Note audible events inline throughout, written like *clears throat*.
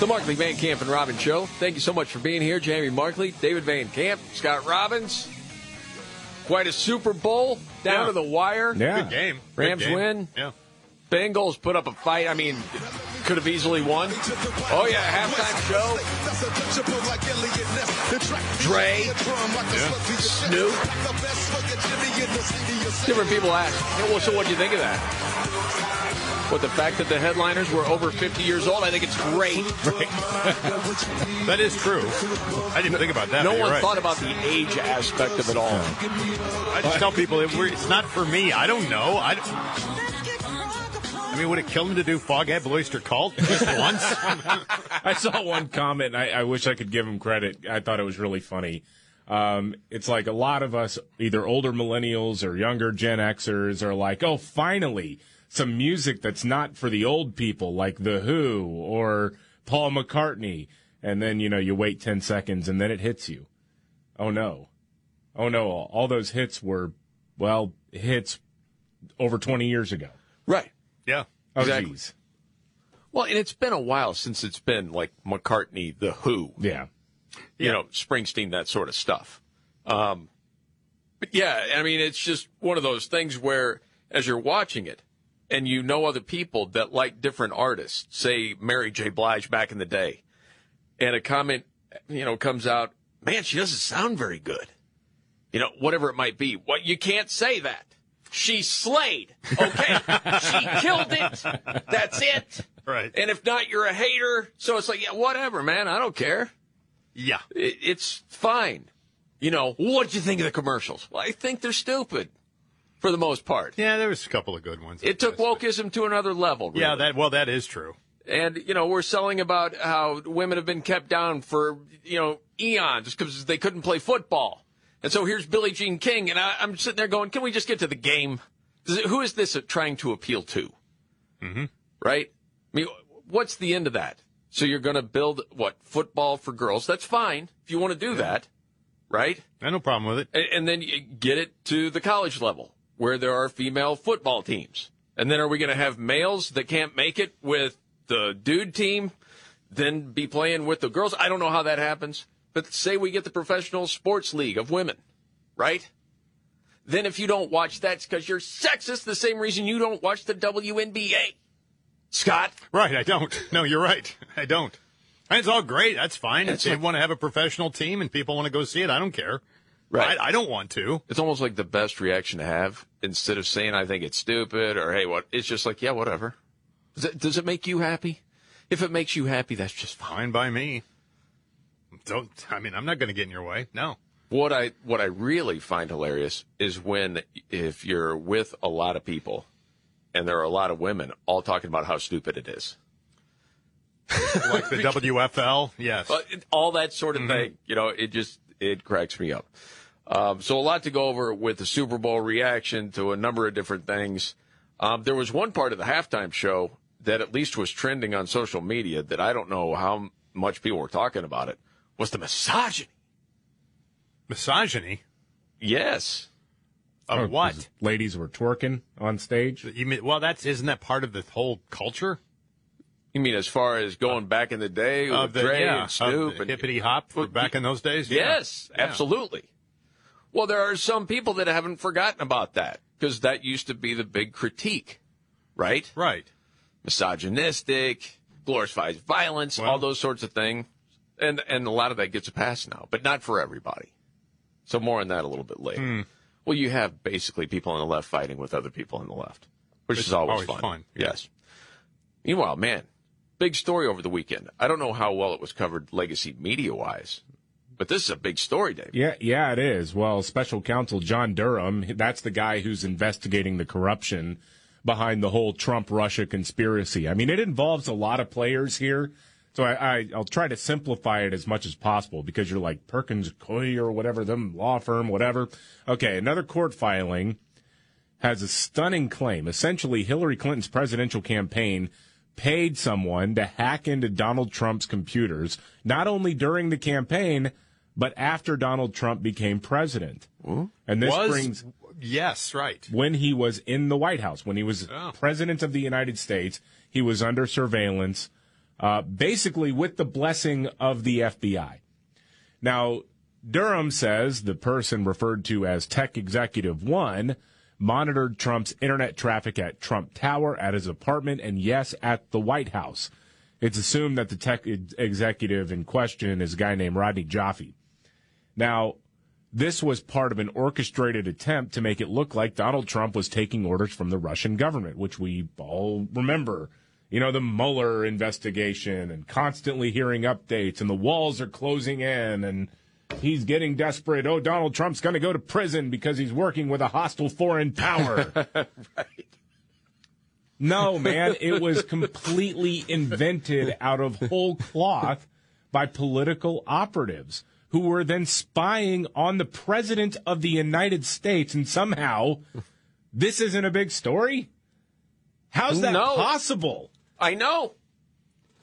The Markley Van Camp and Robbins Show. Thank you so much for being here. Jamie Markley, David Van Camp, Scott Robbins. Quite a Super Bowl down Yeah. to the wire. Yeah. Good game. Good Rams game. win. Yeah. Bengals put up a fight. I mean, could have easily won. Oh, yeah, halftime show. Dre, yeah. Snoop. Different people ask, hey, well, so what do you think of that? What, the fact that the headliners were over 50 years old? I think it's great. *laughs* *laughs* That is true. I didn't think about that. No one right. thought about the age aspect of it all. I just tell people it, it's not for me. I don't know. I, don't- I mean, would it kill him to do Foghat Blue Oyster Cult just *laughs* once? I saw one comment. I, I wish I could give him credit. I thought it was really funny. Um, it's like a lot of us, either older millennials or younger Gen Xers, are like, "Oh, finally, some music that's not for the old people, like The Who or Paul McCartney." And then you know you wait ten seconds, and then it hits you. Oh no, oh no! All those hits were, well, hits over twenty years ago. Right. yeah. Oh, Exactly. geez. Well, and it's been a while since it's been like McCartney, The Who, Yeah. you know, Springsteen, that sort of stuff. Um, but yeah, I mean, it's just one of those things where as you're watching it and you know other people that like different artists, say Mary J. Blige back in the day, and a comment, you know, comes out, man, she doesn't sound very good. You know, whatever it might be. What you can't say that. She slayed. Okay. *laughs* she killed it. That's it. Right. And if not, you're a hater. So it's like, yeah, whatever, man. I don't care. Yeah. It, it's fine. You know, what'd you think of the commercials? Well, I think they're stupid for the most part. Yeah, there was a couple of good ones. It took wokeism to another level. Yeah, that well, that is true. And, you know, we're selling about how women have been kept down for, you know, eons because they couldn't play football. And so here's Billie Jean King, and I, I'm sitting there going, can we just get to the game? It- Who is this trying to appeal to? Mm-hmm. Right? I mean, what's the end of that? So you're going to build, what, football for girls? That's fine if you want to do that, right? I no problem with it. And, and then get it to the college level where there are female football teams. And then are we going to have males that can't make it with the dude team, then be playing with the girls? I don't know how that happens. But say we get the professional sports league of women, right? Then if you don't watch that, because you're sexist, the same reason you don't watch the WNBA. Scott? Right, I don't. No, you're right. I don't. And it's all great. That's fine. It's if they like- want to have a professional team and people want to go see it, I don't care. Right. I, I don't want to. It's almost like the best reaction to have instead of saying I think it's stupid or hey what it's just like yeah whatever. Does it, does it make you happy? If it makes you happy, that's just fine. Fine by me. Don't. I mean, I'm not going to get in your way. No. What I what I really find hilarious is when if you're with a lot of people and there are a lot of women all talking about how stupid it is. Like the *laughs* WFL. Yes. Uh, all that sort of thing. You know, it just it cracks me up. Um, so a lot to go over with the Super Bowl reaction to a number of different things. Um, there was one part of the halftime show that at least was trending on social media that I don't know how much people were talking about it was the misogyny. Misogyny. Yes. Of Oh, what? 'cause Ladies were twerking on stage. You mean? Well, that's isn't that part of the whole culture You mean as far as going back in the day with of the Dre yeah, and Snoop and hippity hop for back in those days? Yeah. Yes, absolutely. Well, there are some people that haven't forgotten about that because that used to be the big critique, right? Right. Misogynistic, glorifies violence, Well- all those sorts of things. And and a lot of that gets a pass now, but not for everybody. So more on that a little bit later. Hmm. Well, you have basically people on the left fighting with other people on the left, which is always, always fun. fun. Yes. Meanwhile, man, big story over the weekend. I don't know how well it was covered legacy media wise, but this is a big story, Dave. Yeah, yeah, it is. Well, special counsel John Durham, that's the guy who's investigating the corruption behind the whole Trump Russia conspiracy. I mean, it involves a lot of players here. So I, I, I'll try to simplify it as much as possible because you're like Perkins Coie or whatever, them law firm, whatever. Okay, another court filing has a stunning claim. Essentially, Hillary Clinton's presidential campaign paid someone to hack into Donald Trump's computers, not only during the campaign, but after Donald Trump became president. And this was brings yes, right. when he was in the White House, when he was Oh. president of the United States, he was under surveillance, uh, basically with the blessing of the FBI. Now, Durham says the person referred to as Tech Executive One monitored Trump's internet traffic at Trump Tower, at his apartment, and yes, at the White House. It's assumed that the tech executive in question is a guy named Rodney Joffe. Now, this was part of an orchestrated attempt to make it look like Donald Trump was taking orders from the Russian government, which we all remember. You know, the Mueller investigation and constantly hearing updates, and the walls are closing in, and he's getting desperate. Oh, Donald Trump's going to go to prison because he's working with a hostile foreign power. *laughs* right. No, man, it was completely invented out of whole cloth by political operatives who were then spying on the president of the United States and somehow this isn't a big story? How's that No. possible? I know.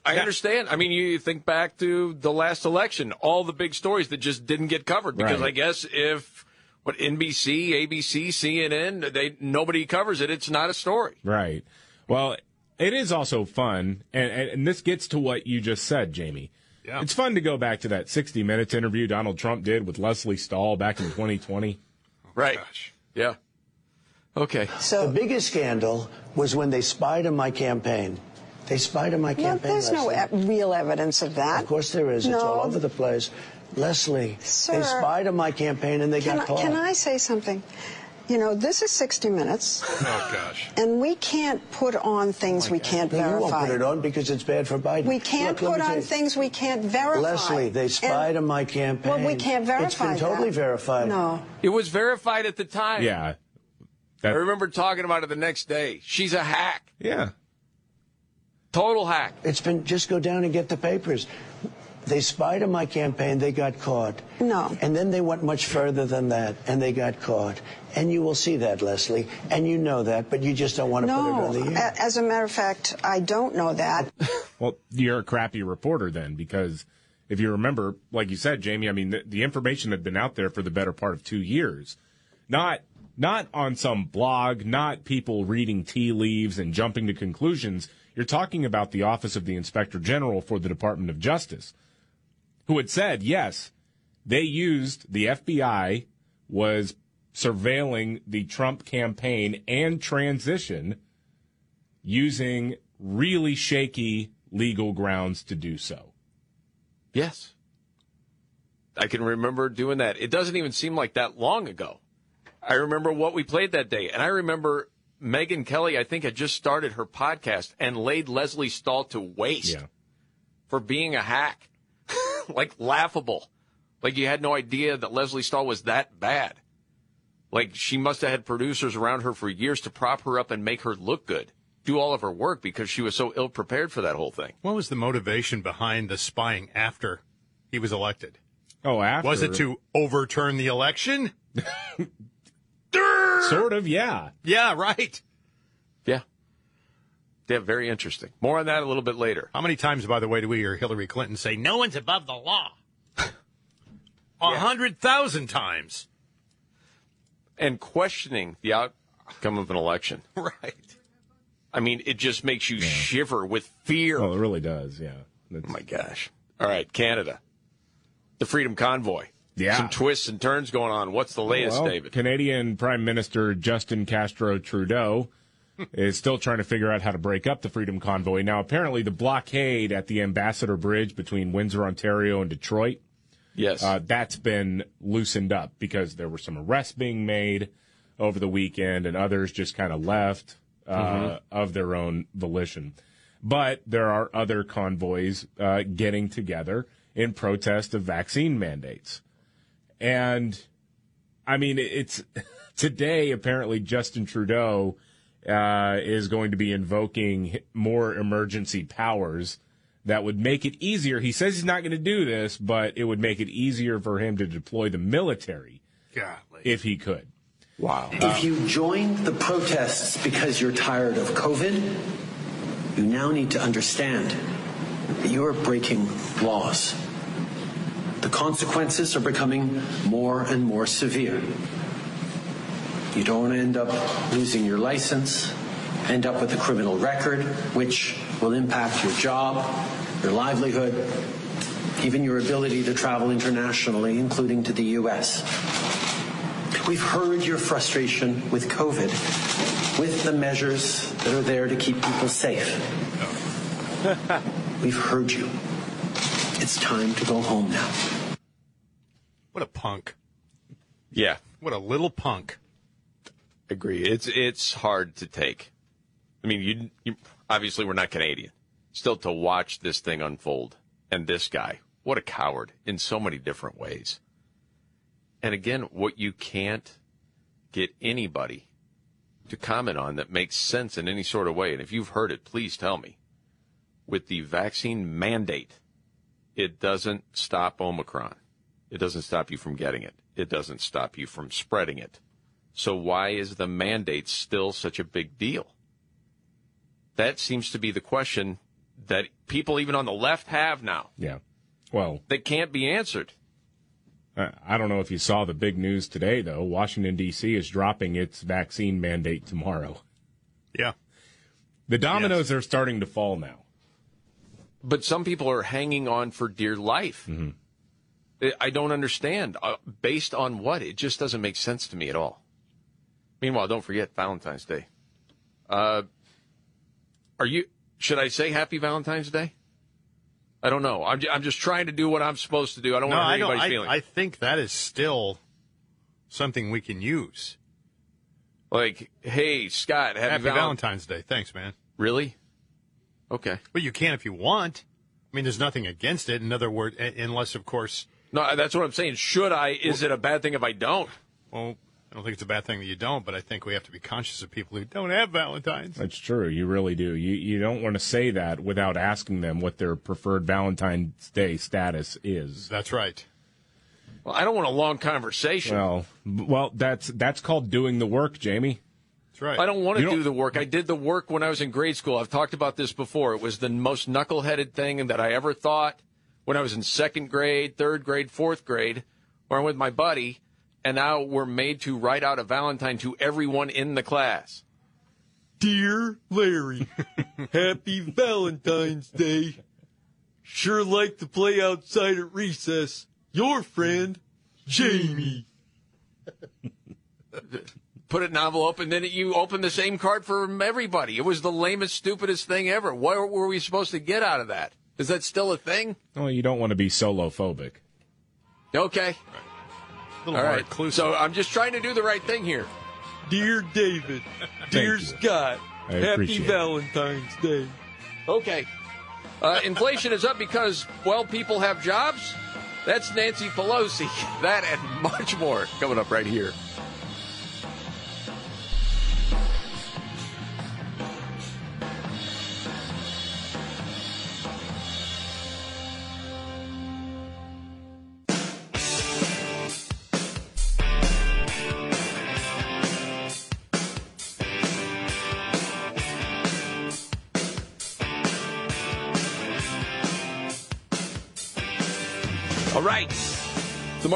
I understand. I mean, you think back to the last election, all the big stories that just didn't get covered because Right. I guess if what NBC, ABC, CNN, they nobody covers it, it's not a story. Right. Well, it is also fun, and, and, and this gets to what you just said, Jamie. Yeah. It's fun to go back to that 60 Minutes interview Donald Trump did with Lesley Stahl back in 2020. Right. Gosh. Yeah. Okay. So the biggest scandal was when they spied on my campaign. They spied on my campaign. No, campaign. there's no e- real evidence of that. Of course there is. It's all over the place. Lesley, Sir, they spied on my campaign and they got I, caught. can I say something? You know, this is 60 Minutes, *laughs* Oh gosh. and we can't put on things oh we can't No, you won't verify. put it on because it's bad for Biden. We can't Look, put on you. things we can't verify. Lesley, they spied And- on my campaign. Well, we can't verify It's been that. totally verified. No. It was verified at the time. Yeah. I remember talking about it the next day. She's a hack. yeah. Total hack. It's been just go down and get the papers. They spied on my campaign, they got caught. No. And then they went much further than that, and they got caught. And you will see that, Lesley. And you know that, but you just don't want to put it on the air. A- As a matter of fact, I don't know that. *laughs* Well, you're a crappy reporter then, because if you remember, like you said, Jamie, I mean, the, the information had been out there for the better part of two years, not not on some blog, not people reading tea leaves and jumping to conclusions. You're talking about the Office of the Inspector General for the Department of Justice, who had said yes, they used the FBI was surveilling the Trump campaign and transition using really shaky legal grounds to do so. Yes. I can remember doing that. It doesn't even seem like that long ago. I remember what we played that day. And I remember Megyn Kelly, I think, had just started her podcast and laid Lesley Stahl to waste Yeah. for being a hack. *laughs* like laughable. Like you had no idea that Lesley Stahl was that bad. Like she must have had producers around her for years to prop her up and make her look good. Do all of her work because she was so ill prepared for that whole thing. What was the motivation behind the spying after he was elected? Oh, after Was it to overturn the election? *laughs* sort of? Yeah. Yeah, right. Yeah. Yeah, very interesting. More on that a little bit later. How many times, by the way, do we hear Hillary Clinton say, no one's above the law? *laughs* A hundred thousand times. And questioning the outcome of an election. *laughs* Right. I mean, it just makes you shiver with fear. Oh, it really does. Yeah. That's- Oh my gosh. All right, Canada. The Freedom Convoy. Yeah. Some twists and turns going on. What's the latest, well, David? Canadian Prime Minister Justin Castro Trudeau *laughs* is still trying to figure out how to break up the Freedom Convoy. Now, apparently, the blockade at the Ambassador Bridge between Windsor, Ontario, and Detroit yes. uh, that's been loosened up because there were some arrests being made over the weekend, and others just kind of left uh, of their own volition. But there are other convoys uh, getting together in protest of vaccine mandates. And I mean, it's *laughs* today apparently Justin Trudeau uh, is going to be invoking more emergency powers that would make it easier. He says he's not going to do this, but it would make it easier for him to deploy the military Golly. if he could. Wow. If you joined the protests because you're tired of COVID, you now need to understand that you are breaking laws. The consequences are becoming more and more severe. You don't want to end up losing your license, end up with a criminal record, which will impact your job, your livelihood, even your ability to travel internationally, including to the U.S. We've heard your frustration with COVID, with the measures that are there to keep people safe. *laughs* We've heard you. It's time to go home now. What a punk. Yeah, What a little punk. agree. It's it's hard to take. I mean, you, you obviously we're not Canadian. Still to watch this thing unfold and this guy, what a coward in so many different ways. And again, what you can't get anybody to comment on that makes sense in any sort of way. And if you've heard it, please tell me. With the vaccine mandate, it doesn't stop Omicron. It doesn't stop you from getting it. It doesn't stop you from spreading it. So why is the mandate still such a big deal? That seems to be the question that people even on the left have now. Yeah. Well, That can't be answered. I don't know if you saw the big news today, though. Washington, D.C. is dropping its vaccine mandate tomorrow. Yeah. The dominoes are starting to fall now. But some people are hanging on for dear life. I- I don't understand. Uh, based on what? It just doesn't make sense to me at all. Meanwhile, don't forget Valentine's Day. Uh, are you? Should I say Happy Valentine's Day? I don't know. I'm, I'm just trying to do what I'm supposed to do. I don't No, want to hurt anybody's I, feelings. I think that is still something we can use. like, hey, Scott, Happy, Happy Valentine's. Valentine's Day. Thanks, man. Really? Okay. But you can if you want. I mean, there's nothing against it. In other words, unless, of course, No, that's what I'm saying. Should I? Is it a bad thing if I don't? well, I don't think it's a bad thing that you don't, but I think we have to be conscious of people who don't have Valentine's. That's true. You really do. You you don't want to say that without asking them what their preferred Valentine's Day status is. That's right. Well, I don't want a long conversation. Well, well, that's that's called doing the work, Jamie. That's right. I don't want to don't- the work. I did the work when I was in grade school. I've talked about this before. It was the most knuckleheaded thing that I ever thought when I was in second grade, third grade, fourth grade, where I'm with my buddy, and now we're made to write out a Valentine to everyone in the class. Dear Larry, *laughs* happy Valentine's Day. Sure like to play outside at recess. Your friend, Jamie. *laughs* put it in an envelope, and then you open the same card for everybody. It was the lamest, stupidest thing ever. What were we supposed to get out of that? Is that still a thing? Well, you don't want to be solophobic. Okay. a little All more right. inclusive. So I'm just trying to do the right thing here. Dear David, dear you. Scott, I appreciate it. Valentine's Day. Okay. Uh, inflation is up because, well, people have jobs. That's Nancy Pelosi. *laughs* That and much more coming up right here.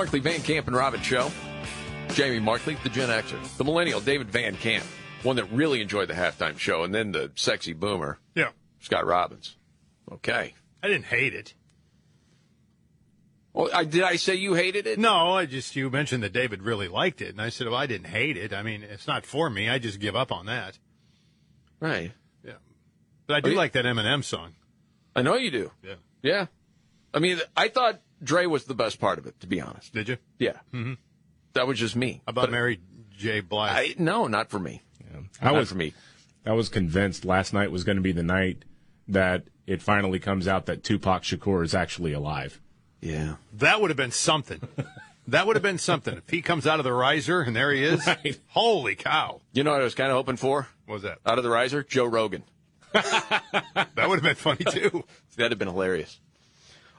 Markley Van Camp and Robbins Show. Jamie Markley, the Gen Xer. The Millennial, David Van Camp. One that really enjoyed the halftime show. And then the sexy boomer, yeah. Scott Robbins. Okay. I didn't hate it. Well, I, did I say you hated it? No, I just you mentioned that David really liked it, and I said, "Well, I didn't hate it. I mean, it's not for me. I just give up on that." Right. Yeah, but I do you- like that Eminem song. I know you do. Yeah, Yeah. I mean, I thought Dre was the best part of it, to be honest. did you? Yeah. Mm-hmm. That was just me. How about But Mary J. Blige? I, no, not for me. I not was for me. I was convinced last night was going to be the night that it finally comes out that Tupac Shakur is actually alive. Yeah. that would have been something. *laughs* that would have been something if he comes out of the riser and there he is. Right. Holy cow! You know what I was kind of hoping for? What was that? Out of the riser? Joe Rogan. *laughs* that would have been funny too. *laughs* That'd have been hilarious.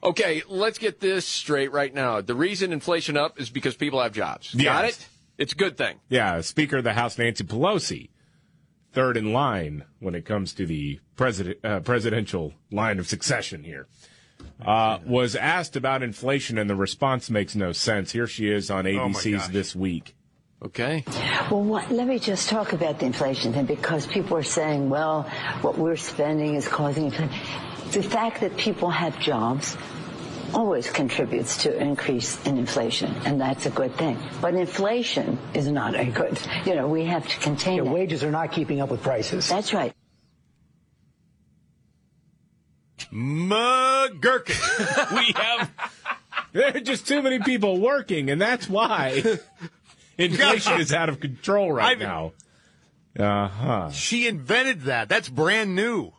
Okay, let's get this straight right now. The reason inflation up is because people have jobs. Got it? It's a good thing. Yeah, Speaker of the House Nancy Pelosi, third in line when it comes to the president uh, presidential line of succession here, uh, was asked about inflation, and the response makes no sense. Here she is on ABC's gosh. This Week. Okay. Well, what, let me just talk about the inflation thing because people are saying, well, what we're spending is causing inflation. The fact that people have jobs always contributes to increase in inflation, and that's a good thing. But inflation is not a good, you know, we have to contain Your wages are not keeping up with prices. That's right. McGurkin. *laughs* we have *laughs* there are just too many people working, and that's why *laughs* inflation is out of control right I've- now. Uh huh. She invented that. That's brand new.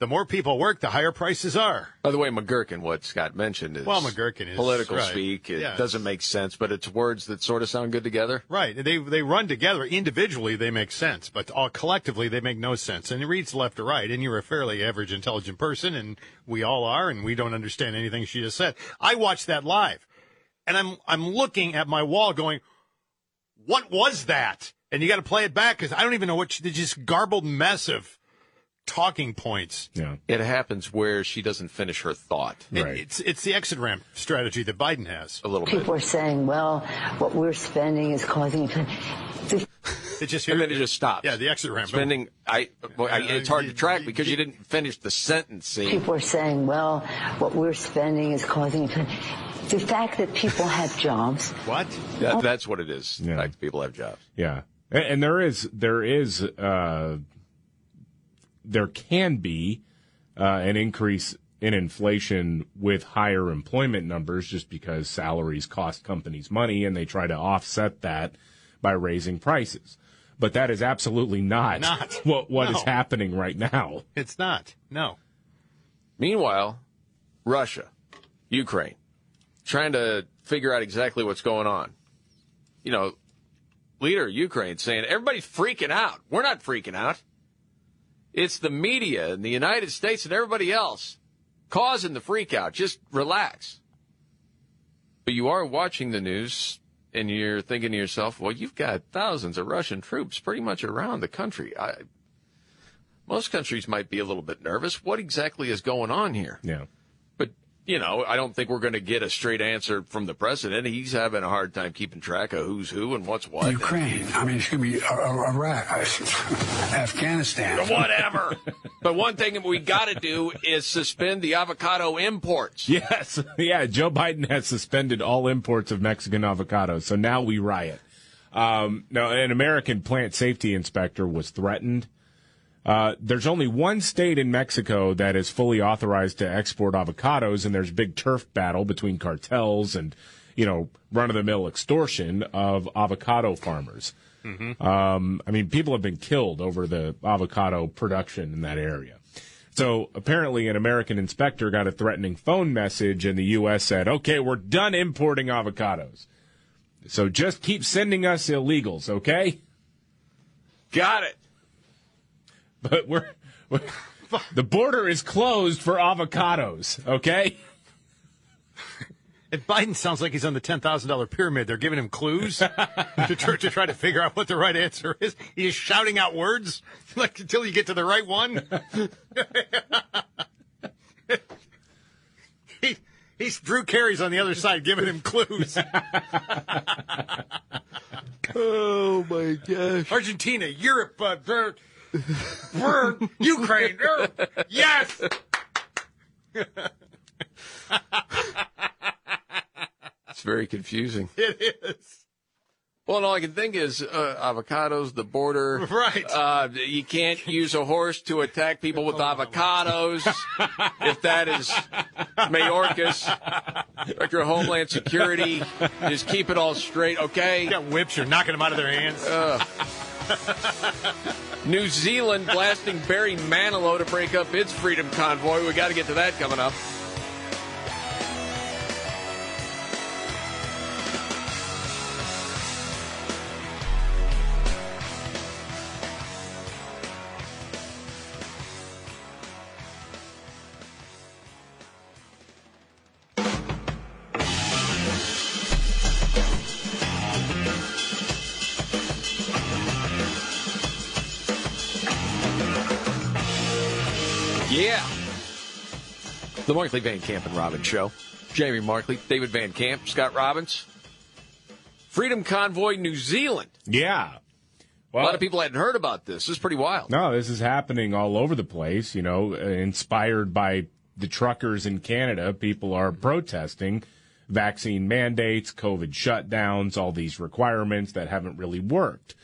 The more people work, the higher prices are. By the way, McGurkin, what Scott mentioned is Well, McGurkin is- political right. speak. It doesn't make sense, but it's words that sort of sound good together. Right. They they run together. Individually, they make sense, but all collectively, they make no sense. And it reads left to right. And you're a fairly average, intelligent person, and we all are, and we don't understand anything she just said. I watched that live, and I'm I'm looking at my wall, going, "What was that?" And you got to play it back because I don't even know what she, just garbled mess of talking points. Yeah. It happens where she doesn't finish her thought It- Right. it's it's the exit ramp strategy that Biden has. a little bit. People are saying, well, what we're spending is causing inflation. The *laughs* It just And then it just stops. Yeah, the exit ramp. Spending, I, well, I, it's hard to track because you didn't finish the sentence. See, people are saying, well, what we're spending is causing inflation. The fact that people have jobs *laughs* What? that, that's what it is. Yeah. In fact, people have jobs. Yeah, and, and there is there is uh, there can be uh, an increase in inflation with higher employment numbers, just because salaries cost companies money, and they try to offset that by raising prices. But that is absolutely not, Not. *laughs* what what is No. happening right now. It's not. No. Meanwhile, Russia, Ukraine, trying to figure out exactly what's going on. You know, leader of Ukraine saying everybody's freaking out. We're not freaking out. It's the media in the United States and everybody else causing the freak out. Just relax. But you are watching the news and you're thinking to yourself, well, you've got thousands of Russian troops pretty much around the country. I, most countries might be a little bit nervous. What exactly is going on here? Yeah, you know, I don't think we're going to get a straight answer from the president. He's having a hard time keeping track of who's who and what's what. Ukraine. I mean, it's going to be uh, uh, Iraq, *laughs* Afghanistan. Whatever. *laughs* but one thing that we got to do is suspend the avocado imports. yes, *laughs* yeah. Joe Biden has suspended all imports of Mexican avocados, so now we riot. Um, no, an American plant safety inspector was threatened. Uh, there's only one state in Mexico that is fully authorized to export avocados, and there's a big turf battle between cartels and, you know, run of the mill extortion of avocado farmers. Um, I mean, people have been killed over the avocado production in that area. So apparently, an American inspector got a threatening phone message, and the U.S. said, okay, we're done importing avocados. So just keep sending us illegals, okay? Got it. But we're, we're the border is closed for avocados, okay? And Biden sounds like he's on the ten thousand dollar pyramid. They're giving him clues *laughs* to, try, to try to figure out what the right answer is. He's shouting out words *laughs* like until you get to the right one. *laughs* he, he's Drew Carey's on the other side giving him clues. Oh, my gosh. Argentina, Europe, uh, er, Ukraine, yes. It's very confusing. It is. Well, all I can think is uh, avocados, the border. Right. Uh, you can't use a horse to attack people with avocados. if that is Mayorkas, Director of Homeland Security, just keep it all straight, okay? Got whips, you're knocking them out of their hands. New Zealand blasting Barry Manilow to break up its freedom convoy. We got to get to that coming up. The Markley Van Camp and Robbins Show. Jamie Markley, David Van Camp, Scott Robbins. Freedom Convoy New Zealand. Yeah. a lot of people hadn't heard about this. This is pretty wild. No, this is happening all over the place. You know, inspired by the truckers in Canada, people are protesting vaccine mandates, COVID shutdowns, all these requirements that haven't really worked.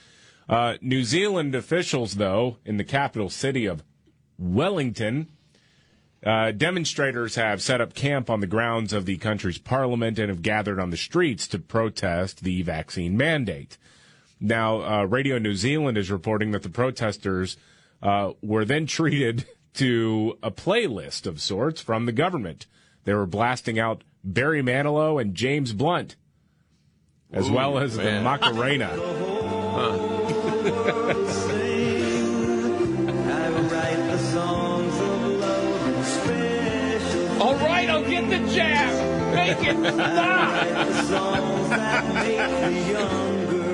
Uh, New Zealand officials, though, in the capital city of Wellington, uh, demonstrators have set up camp on the grounds of the country's parliament and have gathered on the streets to protest the vaccine mandate. Now, uh, Radio New Zealand is reporting that the protesters uh, were then *laughs* treated to a playlist of sorts from the government. They were blasting out Barry Manilow and James Blunt, as Ooh, well as man. the Macarena. All *laughs* *laughs* Make it stop.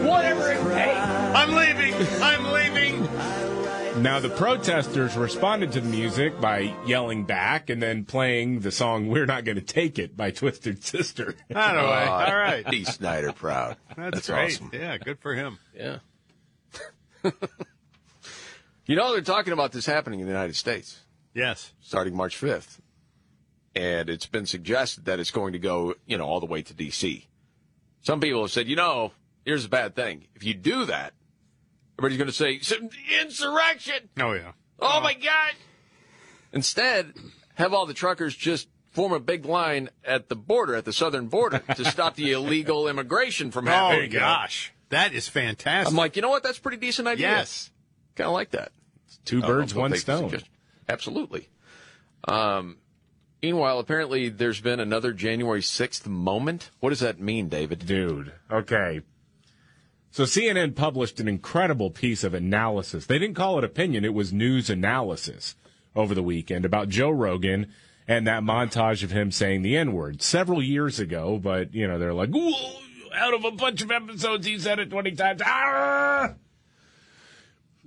Whatever it takes. I'm leaving. I'm leaving. Now, the protesters responded to the music by yelling back and then playing the song We're Not Going to Take It by Twisted Sister. *laughs* All right. All right. Dee Snider proud. *laughs* That's, That's great. awesome. Yeah, good for him. Yeah. *laughs* you know, they're talking about this happening in the United States Yes. starting March 5th. And it's been suggested that it's going to go, you know, all the way to D.C. Some people have said, you know, here's a bad thing. If you do that, everybody's going to say, insurrection. Oh yeah. Oh, my God. Instead, have all the truckers just form a big line at the border, at the southern border, *laughs* to stop the illegal immigration from happening. Oh happening. gosh, that is fantastic. I'm like, you know what? That's a pretty decent idea. yes. Kind of like that. Two birds, one stone. Absolutely. Um, meanwhile, apparently there's been another January 6th moment. What does that mean, David? Dude, okay. So CNN published an incredible piece of analysis. They didn't call it opinion, it was news analysis over the weekend about Joe Rogan and that montage of him saying the N word several years ago. But, you know, they're like, "Ooh, out of a bunch of episodes, he said it 20 times. Ah!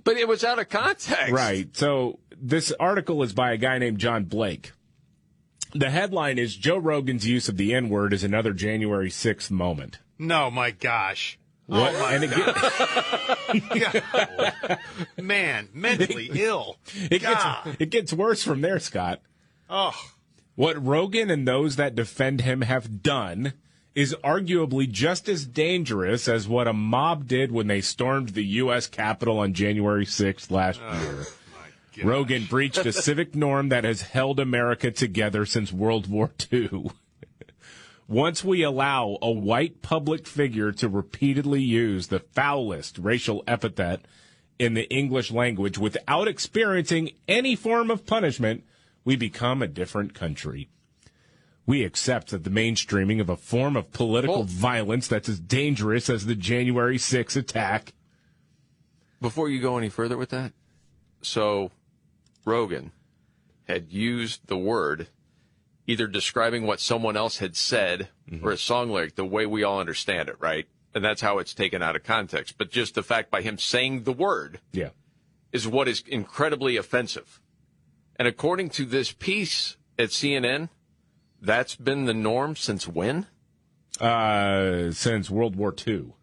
But it was out of context. Right. So this article is by a guy named John Blake. The headline is Joe Rogan's use of the N word is another January 6th moment. No, my gosh. What? Oh my and get- *laughs* Man, mentally ill. it God. gets it gets worse from there, Scott. Oh, What Rogan and those that defend him have done is arguably just as dangerous as what a mob did when they stormed the U.S. Capitol on January 6th last year. Rogan breached a civic norm that has held America together since World War II. *laughs* Once we allow a white public figure to repeatedly use the foulest racial epithet in the English language without experiencing any form of punishment, we become a different country. We accept that the mainstreaming of a form of political Well- violence that's as dangerous as the January 6 attack. Before you go any further with that, so Rogan had used the word either describing what someone else had said or a song lyric the way we all understand it, right? And that's how it's taken out of context. But just the fact by him saying the word Yeah. is what is incredibly offensive. And according to this piece at CNN, that's been the norm since when? Uh, since World War II.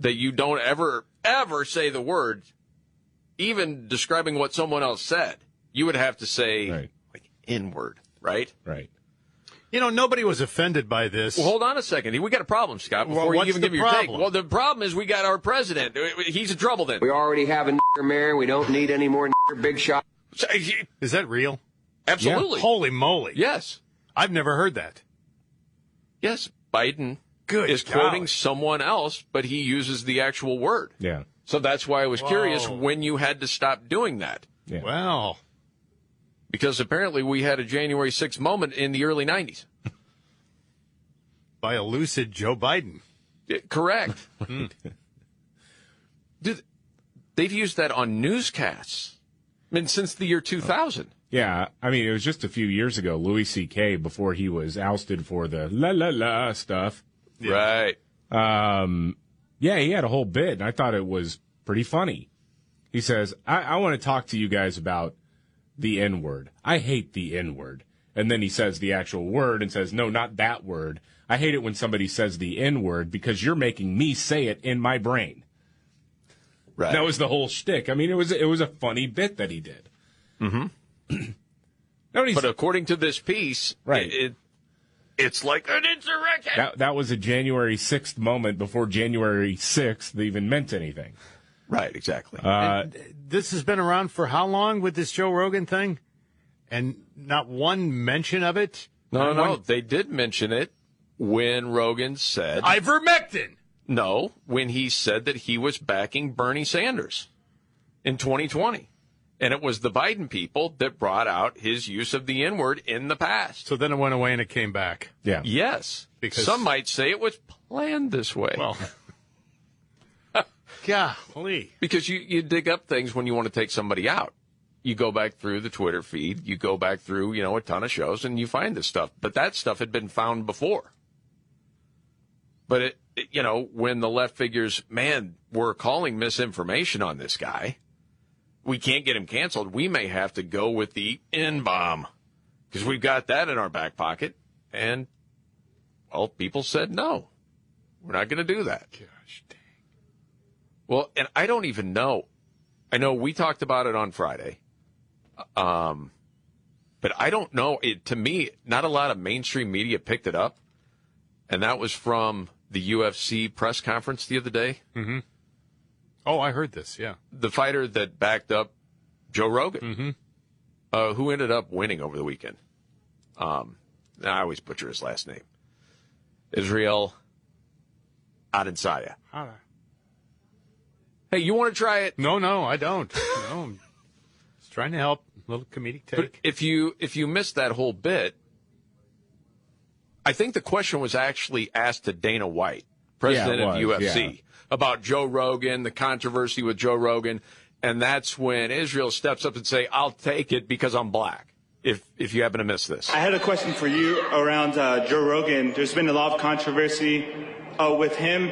That you don't ever, ever say the word, even describing what someone else said. You would have to say, Right. like, inward, right? Right. you know, nobody was offended by this. Well, hold on a second. We got a problem, Scott, Well, before you even the give your take. problem? Well, the problem is we got our president. Uh, uh, he's in trouble then. We already have a nigger mayor. We don't need any more nigger big shot. Is that real? Absolutely. Holy moly. Yes. I've never heard that. Yes. Biden Good is golly. quoting someone else, but he uses the actual word. Yeah. So that's why I was curious when you had to stop doing that. Yeah. Well, Because apparently we had a January 6th moment in the early 90s. by a lucid Joe Biden. Yeah, Correct. *laughs* Dude, they've used that on newscasts. I mean, since the year 2000. Yeah, I mean, it was just a few years ago, Louis C.K., before he was ousted for the la la la stuff. Right. Um, yeah, he had a whole bit, and I thought it was pretty funny. He says, I, I want to talk to you guys about the N word. I hate the N word. And then he says the actual word and says, no, not that word. I hate it when somebody says the N word because you're making me say it in my brain. Right. That was the whole shtick. I mean, it was it was a funny bit that he did. Mm-hmm. *clears throat* But according to this piece, Right. it, it it's like an insurrection. That that was a January sixth moment before January sixth even meant anything. Right, exactly. Uh, This has been around for how long with this Joe Rogan thing? And not one mention of it? no, no, no. one- They did mention it when Rogan said Ivermectin. no, when he said that he was backing Bernie Sanders in 2020. And it was the Biden people that brought out his use of the N word in the past. So then it went away and it came back. yeah. Yes. Because- some might say it was planned this way. Well, *laughs* golly. because you, you dig up things when you want to take somebody out. You go back through the Twitter feed, you go back through, you know, a ton of shows and you find this stuff. But that stuff had been found before. But it, it- you know, when the left figures, man, we're calling misinformation on this guy. We can't get him canceled. We may have to go with the N bomb because we've got that in our back pocket. And, well, people said no, we're not going to do that. Gosh dang. Well, and I don't even know. I know we talked about it on Friday. Um, but I don't know. It, to me, not a lot of mainstream media picked it up. And that was from the UFC press conference the other day. Mm-hmm. Oh, I heard this. Yeah. The fighter that backed up Joe Rogan, Mm-hmm. uh, who ended up winning over the weekend. Um, I always butcher his last name. Israel Adesanya. Hey, you want to try it? No, no, I don't. *laughs* No, I'm just trying to help. A little comedic But take. if you if you missed that whole bit, I think the question was actually asked to Dana White, president Yeah, of UFC, yeah. About Joe Rogan, the controversy with Joe Rogan, and that's when Israel steps up and say, "I'll take it because I'm black." If if you happen to miss this, I had a question for you around uh, Joe Rogan. There's been a lot of controversy uh, with him.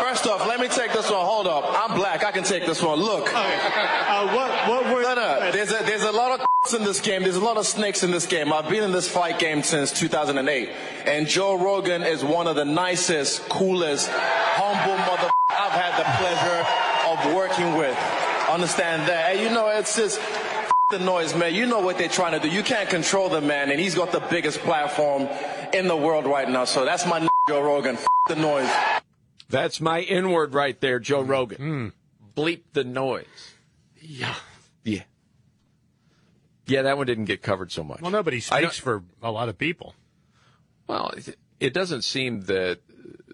First off, let me take this one. Hold up. I'm black. I can take this one. Look. Uh, what what were No, no. There's a, there's a lot of in this game. There's a lot of snakes in this game. I've been in this fight game since 2008, and Joe Rogan is one of the nicest, coolest, humble mother *laughs* I've had the pleasure of working with. Understand that? And you know, it's just *laughs* the noise, man. You know what they're trying to do. You can't control the man, and he's got the biggest platform in the world right now. So that's my *laughs* Joe Rogan. the noise. that's my N word right there, Joe Rogan. Hmm. Bleep the noise. Yeah. Yeah, yeah, that one didn't get covered so much. Well, nobody I don't- speaks for a lot of people. Well, it- it doesn't seem that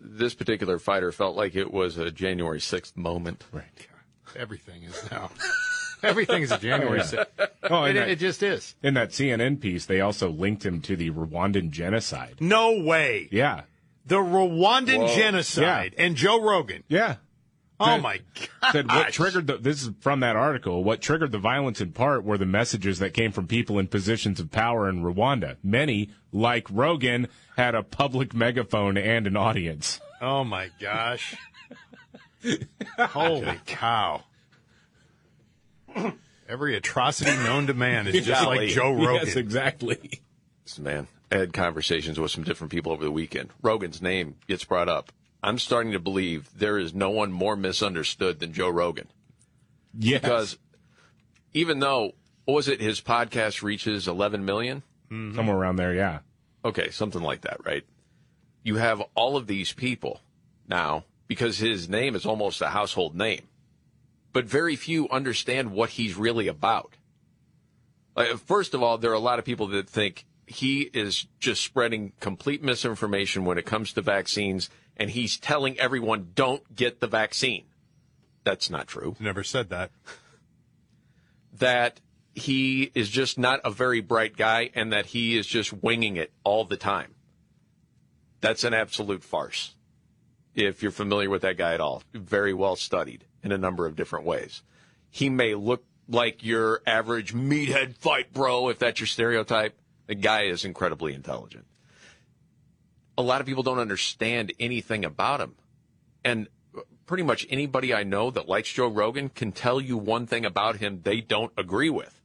this particular fighter felt like it was a January 6th moment. Right. Everything is now. *laughs* Everything is a January. 6th. Oh, it, that- it just is. In that CNN piece, they also linked him to the Rwandan genocide. No way. Yeah. The Rwandan Whoa. genocide and Joe Rogan. Yeah. Oh my god. Said what triggered the, this is from that article. What triggered the violence in part were the messages that came from people in positions of power in Rwanda. Many, like Rogan, had a public megaphone and an audience. Oh my gosh. *laughs* Holy cow. Every atrocity known to man is just like Joe Rogan. Yes, exactly. Listen, man, I had conversations with some different people over the weekend. Rogan's name gets brought up. I'm starting to believe there is no one more misunderstood than Joe Rogan. Yes. Because even though, what was it, his podcast reaches 11 million? Mm-hmm. Somewhere around there, yeah. Okay, something like that, right? You have all of these people now because his name is almost a household name, but very few understand what he's really about. First of all, there are a lot of people that think he is just spreading complete misinformation when it comes to vaccines, and he's telling everyone, don't get the vaccine. That's not true. Never said that. That he is just not a very bright guy and that he is just winging it all the time. That's an absolute farce. If you're familiar with that guy at all, very well studied in a number of different ways. He may look like your average meathead fight bro, if that's your stereotype. The guy is incredibly intelligent. A lot of people don't understand anything about him. And pretty much anybody I know that likes Joe Rogan can tell you one thing about him they don't agree with.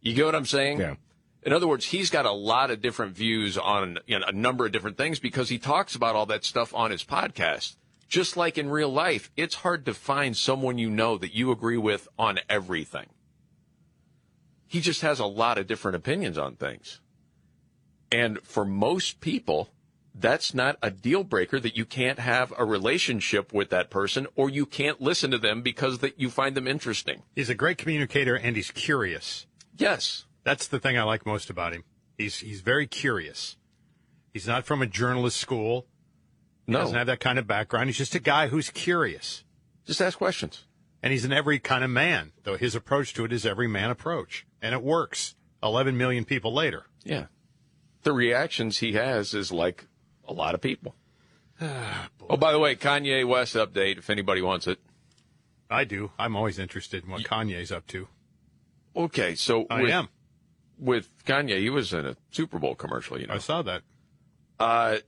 You get what I'm saying? Yeah. In other words, he's got a lot of different views on you know, a number of different things because he talks about all that stuff on his podcast. Just like in real life, it's hard to find someone you know that you agree with on everything. He just has a lot of different opinions on things. And for most people, that's not a deal breaker that you can't have a relationship with that person or you can't listen to them because that you find them interesting. He's a great communicator and he's curious. Yes. That's the thing I like most about him. He's he's very curious. He's not from a journalist school. He No. doesn't have that kind of background. He's just a guy who's curious. Just ask questions. And he's an every kind of man, though his approach to it is every man approach. And it works. 11 million people later. Yeah. The reactions he has is like a lot of people. *sighs* oh, by the way, Kanye West update, if anybody wants it. I do. I'm always interested in what Kanye's up to. Okay, so I with, am. with Kanye, he was in a Super Bowl commercial, you know. I saw that. Uh,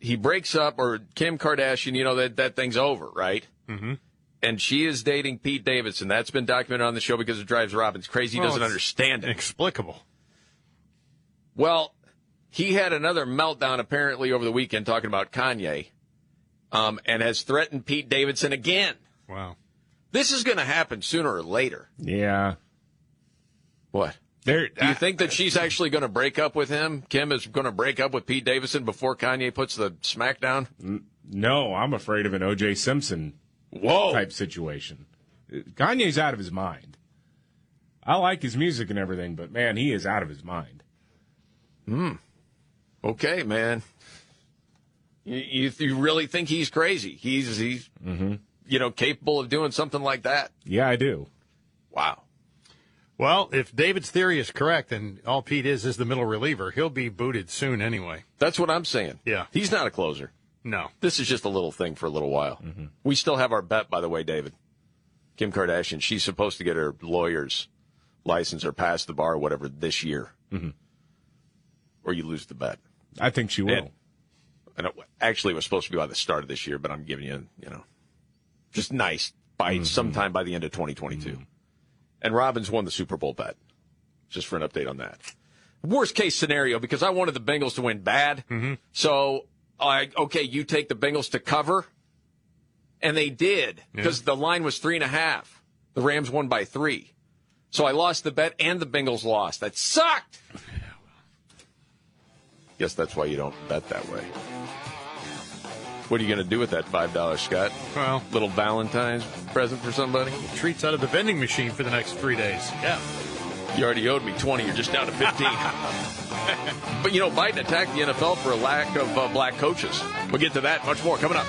he breaks up, or Kim Kardashian, you know, that, that thing's over, right? Mm-hmm. And she is dating Pete Davidson. That's been documented on the show because it drives Robbins crazy. He Well, doesn't understand it. Inexplicable. Well, he had another meltdown apparently over the weekend talking about Kanye, um, and has threatened Pete Davidson again. Wow. This is going to happen sooner or later. Yeah. What? There, Do you think that she's actually going to break up with him? Kim is going to break up with Pete Davidson before Kanye puts the smackdown? No, I'm afraid of an O.J. Simpson Whoa. type situation. Kanye's out of his mind. I like his music and everything, but man, he is out of his mind. Hmm. Okay, man. You, you, you really think he's crazy? He's he's you know capable of doing something like that? Yeah, I do. Wow. Well, if David's theory is correct, and all Pete is is the middle reliever, he'll be booted soon anyway. That's what I'm saying. Yeah. He's not a closer. No. This is just a little thing for a little while. We still have our bet, by the way, David. Kim Kardashian, she's supposed to get her lawyer's license or pass the bar or whatever this year. Mhm. Or you lose the bet. I think she will. And, and it actually it was supposed to be by the start of this year, but I'm giving you, you know, just nice by mm-hmm. sometime by the end of 2022. Mm-hmm. And Robbins won the Super Bowl bet. Just for an update on that. Worst case scenario, because I wanted the Bengals to win bad. Mm-hmm. So, I okay, you take the Bengals to cover. And they did, because the line was three and a half. The Rams won by three. So I lost the bet and the Bengals lost. That sucked. Guess that's why you don't bet that way. What are you going to do with that $5, Scott? Well, little Valentine's present for somebody? Treats out of the vending machine for the next three days. Yeah. You already owed me 20. You're just down to 15. *laughs* but, you know, Biden attacked the NFL for a lack of uh, black coaches. We'll get to that much more coming up.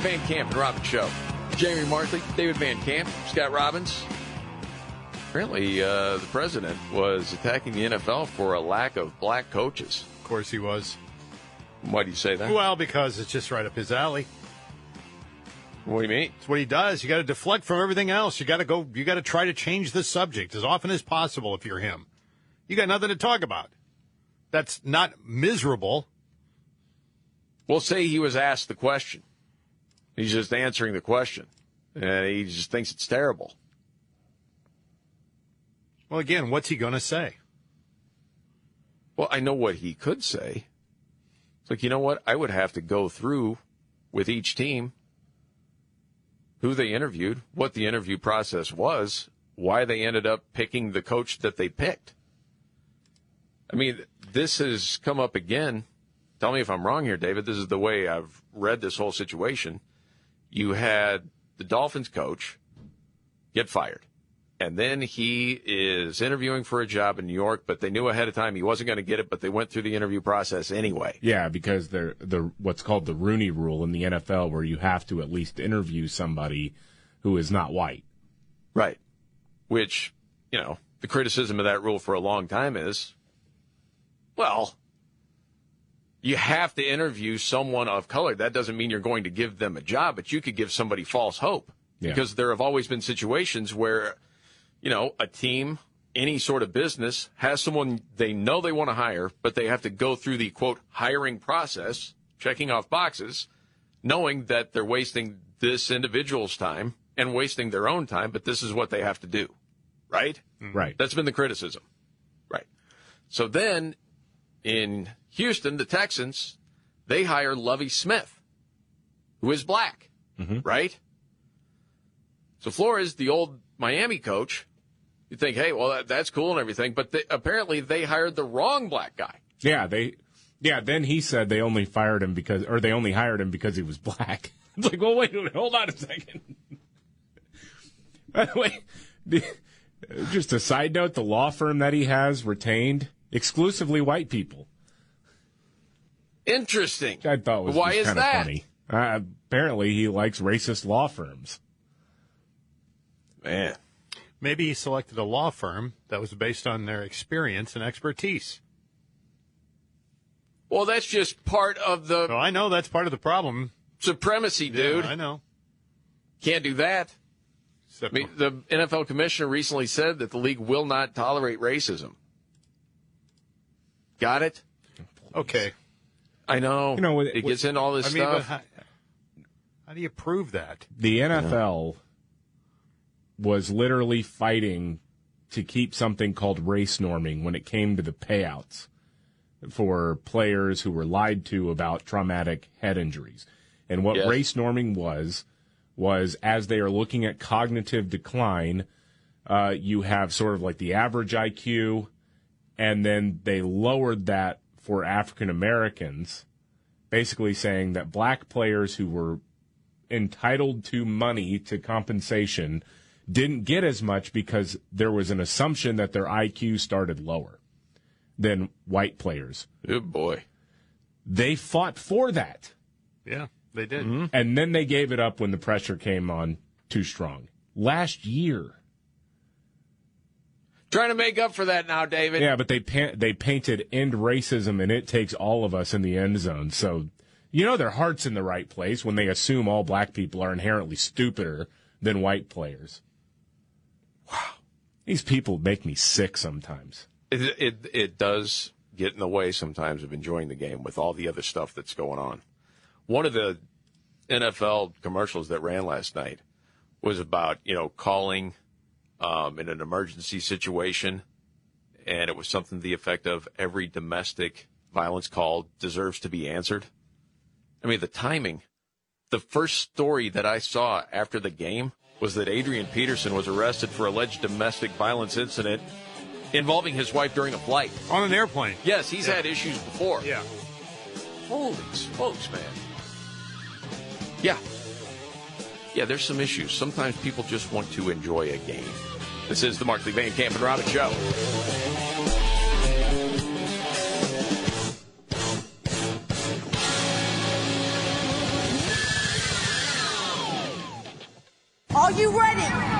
Van Camp and Robbins Show. Jamie Markley, David Van Camp, Scott Robbins. Apparently, uh, the president was attacking the NFL for a lack of black coaches. Of course he was. Why do you say that? Well, because it's just right up his alley. What do you mean? It's what he does. You got to deflect from everything else. You got to go. You got to try to change the subject as often as possible. If you're him, you got nothing to talk about. That's not miserable. Well, say he was asked the question. He's just answering the question. And he just thinks it's terrible. Well, again, what's he going to say? Well, I know what he could say. It's like, you know what? I would have to go through with each team who they interviewed, what the interview process was, why they ended up picking the coach that they picked. I mean, this has come up again. Tell me if I'm wrong here, David. This is the way I've read this whole situation. You had the Dolphins coach get fired. And then he is interviewing for a job in New York, but they knew ahead of time he wasn't going to get it, but they went through the interview process anyway. Yeah, because they're the what's called the Rooney Rule in the NFL, where you have to at least interview somebody who is not white. Right. Which you know, the criticism of that rule for a long time is, well, you have to interview someone of color. That doesn't mean you're going to give them a job, but you could give somebody false hope. Yeah. Because there have always been situations where, you know, a team, any sort of business has someone they know they want to hire, but they have to go through the quote hiring process, checking off boxes, knowing that they're wasting this individual's time and wasting their own time, but this is what they have to do. Right? Mm-hmm. Right. That's been the criticism. Right. So then in Houston, the Texans, they hire Lovie Smith, who is black. Mm-hmm. Right? So Flores, the old Miami coach, you think, hey, well, that, that's cool and everything, but they, apparently they hired the wrong black guy. Yeah, they. Yeah, then he said they only fired him because, or they only hired him because he was black. *laughs* It's like, well, wait a minute, hold on a second. *laughs* By the way, just a side note: the law firm that he has retained exclusively white people. Interesting. I thought was Why is kinda that? funny. Uh, apparently, he likes racist law firms. Man. Maybe he selected a law firm that was based on their experience and expertise. Well, that's just part of the So I know that's part of the problem. supremacy, dude. Yeah, I know. Can't do that. I mean, the NFL commissioner recently said that the league will not tolerate racism. Got it? okay. I know. You know, with- it gets in all this I mean, stuff. how, how do you prove that? The NFL was literally fighting to keep something called race norming when it came to the payouts for players who were lied to about traumatic head injuries. And what Yes. race norming was, was as they are looking at cognitive decline, uh, you have sort of like the average IQ, and then they lowered that for African Americans, basically saying that black players who were entitled to money to compensation didn't get as much because there was an assumption that their IQ started lower than white players. Good boy. They fought for that. Yeah, they did. Mm-hmm. And then they gave it up when the pressure came on too strong. Last year. Trying to make up for that now, David. Yeah, but they pa- they painted end racism and it takes all of us in the end zone. So, you know their heart's in the right place when they assume all black people are inherently stupider than white players. Wow. These people make me sick sometimes. It, it it does get in the way sometimes of enjoying the game with all the other stuff that's going on. One of the NFL commercials that ran last night was about you know calling um, in an emergency situation, and it was something to the effect of every domestic violence call deserves to be answered. I mean the timing. The first story that I saw after the game was that Adrian Peterson was arrested for alleged domestic violence incident involving his wife during a flight. On an airplane. Yes, he's Yeah. had issues before. Yeah. Holy smokes, man. Yeah. Yeah, there's some issues. Sometimes people just want to enjoy a game. This is the Markley Van Camp and Robbins Show. Are you ready?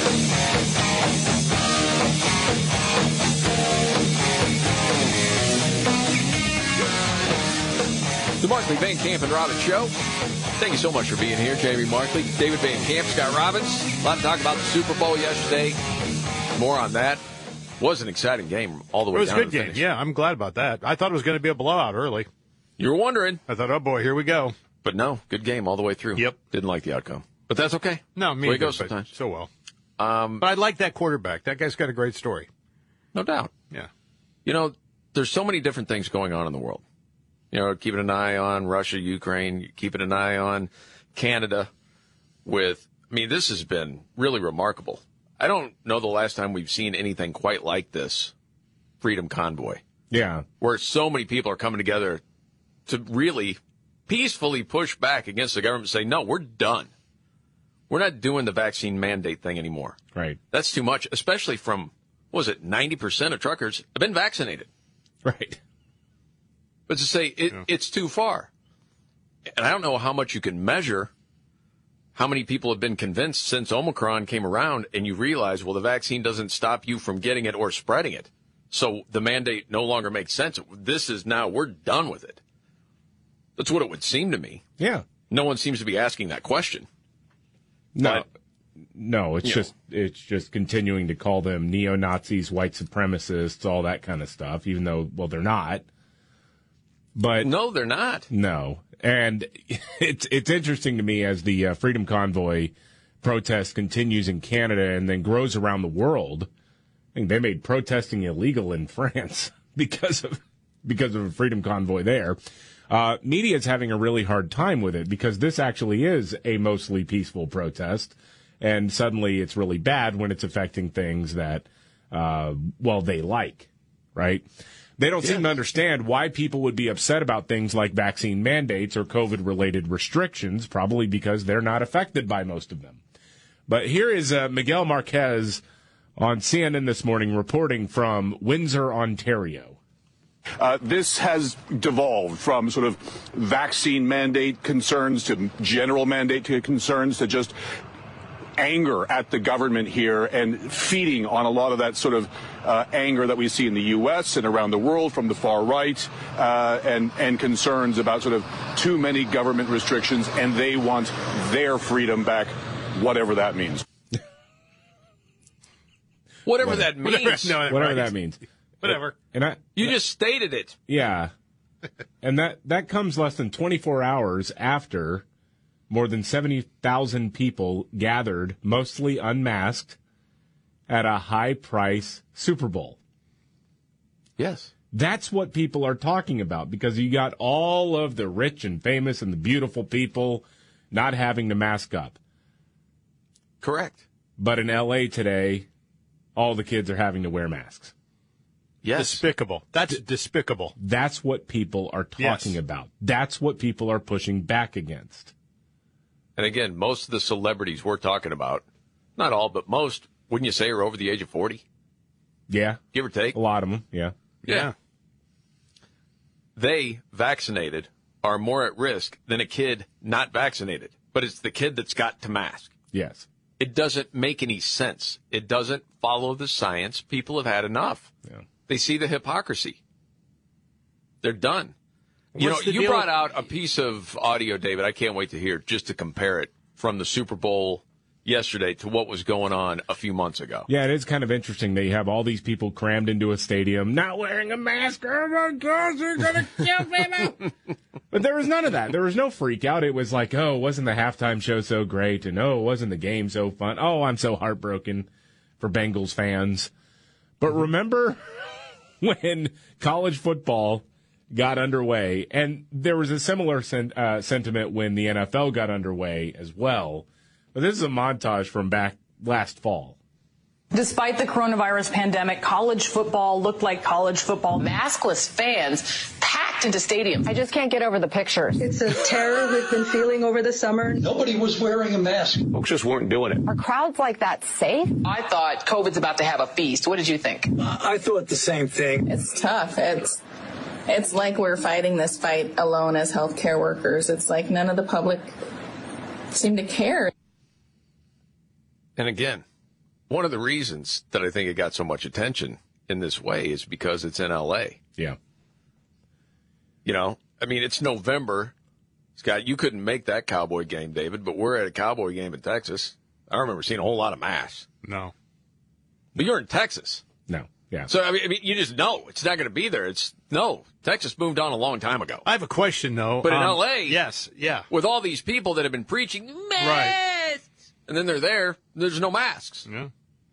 The Markley Van Camp and Robbins Show. Thank you so much for being here, Jamie Markley, David Van Camp, Scott Robbins. A lot to talk about the Super Bowl yesterday. More on that. Was an exciting game all the way. It was a good game. finish. Yeah, I'm glad about that. I thought it was going to be a blowout early. You were wondering, I thought, oh boy, here we go. but no, good game all the way through. Yep. Didn't like the outcome, but that's okay. No, me Way goes sometimes. So well. Um, But I like that quarterback. That guy's got a great story. no doubt. Yeah. You know, there's so many different things going on in the world. You know, keeping an eye on Russia, Ukraine, keeping an eye on Canada with, I mean, this has been really remarkable. I don't know the last time we've seen anything quite like this Freedom Convoy, Yeah. where so many people are coming together to really peacefully push back against the government and say, no, we're done. We're not doing the vaccine mandate thing anymore. Right. That's too much, especially from, what was it, 90% of truckers have been vaccinated. Right. But to say it, it's too far. And I don't know how much you can measure how many people have been convinced since Omicron came around and you realize, well, the vaccine doesn't stop you from getting it or spreading it. So the mandate no longer makes sense. This is now, we're done with it. That's what it would seem to me. Yeah. No one seems to be asking that question. No, no, it's just it's just continuing to call them neo Nazis, white supremacists, all that kind of stuff. Even though, well, they're not. But no, they're not. No, and *laughs* it's it's interesting to me as the uh, Freedom Convoy protest continues in Canada and then grows around the world. I think they made protesting illegal in *laughs* France because of because of a Freedom Convoy there. Uh, media is having a really hard time with it because this actually is a mostly peaceful protest, and suddenly it's really bad when it's affecting things that, uh, well, they like, right? They don't seem to understand why people would be upset about things like vaccine mandates or COVID related restrictions, probably because they're not affected by most of them. But here is uh, Miguel Marquez on CNN this morning reporting from Windsor, Ontario. Uh, this has devolved from sort of vaccine mandate concerns to general mandate concerns to just anger at the government here and feeding on a lot of that sort of uh, anger that we see in the U.S. and around the world from the far right uh, and, and concerns about sort of too many government restrictions and they want their freedom back, whatever that means. *laughs* Whatever that means. *laughs* Whatever, whatever that means. Whatever. And I, You just stated it. Yeah. *laughs* and that, that comes less than 24 hours after more than 70,000 people gathered, mostly unmasked, at a high price Super Bowl. Yes. That's what people are talking about because you got all of the rich and famous and the beautiful people not having to mask up. Correct. But in LA today, all the kids are having to wear masks. Yes. Despicable. That's despicable. That's what people are talking Yes. about. That's what people are pushing back against. And again, most of the celebrities we're talking about, not all, but most, wouldn't you say are over the age of 40? Yeah. Give or take. A lot of them. Yeah. Yeah. They, vaccinated, are more at risk than a kid not vaccinated. But it's the kid that's got to mask. Yes. It doesn't make any sense. It doesn't follow the science. People have had enough. Yeah. They see the hypocrisy. They're done. You know, you brought out a piece of audio, David. I can't wait to hear just to compare it from the Super Bowl yesterday to what was going on a few months ago. Yeah, it is kind of interesting that you have all these people crammed into a stadium, not wearing a mask. Oh my gosh, they're gonna kill me now. *laughs* but there was none of that. There was no freak out. It was like, oh, wasn't the halftime show so great? And oh, wasn't the game so fun? Oh, I'm so heartbroken for Bengals fans. But mm-hmm. remember *laughs* when college football got underway, and there was a similar sen- uh, sentiment when the NFL got underway as well. But this is a montage from back last fall. Despite the coronavirus pandemic, college football looked like college football. Maskless fans packed into stadiums. I just can't get over the pictures. It's a terror we've been feeling over the summer. Nobody was wearing a mask. Folks just weren't doing it. Are crowds like that safe? I thought COVID's about to have a feast. What did you think? I thought the same thing. It's tough. It's it's like we're fighting this fight alone as healthcare workers. It's like none of the public seem to care. And again, one of the reasons that I think it got so much attention in this way is because it's in LA. Yeah. You know, I mean, it's November. Scott, you couldn't make that Cowboy game, David, but we're at a Cowboy game in Texas. I don't remember seeing a whole lot of masks. No. But you're in Texas. No. Yeah. So, I mean, I mean you just know it's not going to be there. It's no. Texas moved on a long time ago. I have a question though. But in Um, LA, yes, yeah, with all these people that have been preaching masks, right. and then they're there, there's no masks. Yeah.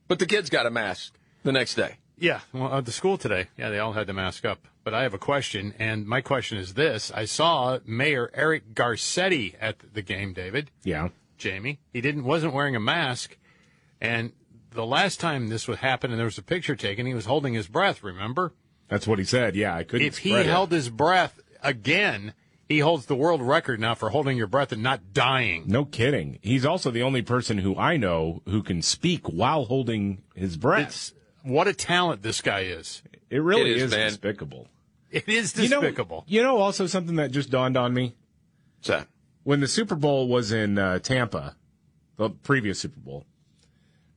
But the kids got a mask the next day. Yeah, well, at the school today, yeah, they all had to mask up. But I have a question, and my question is this: I saw Mayor Eric Garcetti at the game, David. Yeah. Jamie, he didn't wasn't wearing a mask, and the last time this would happen, and there was a picture taken, he was holding his breath. Remember? That's what he said. Yeah, I couldn't. If he it. held his breath again, He holds the world record now for holding your breath and not dying. No kidding. He's also the only person who I know who can speak while holding his breath. It's, what a talent this guy is. it really It is, is, man. despicable. It is You know- despicable. You know, also something that just dawned on me What's that? when the Super Bowl was in uh, Tampa, the previous Super Bowl.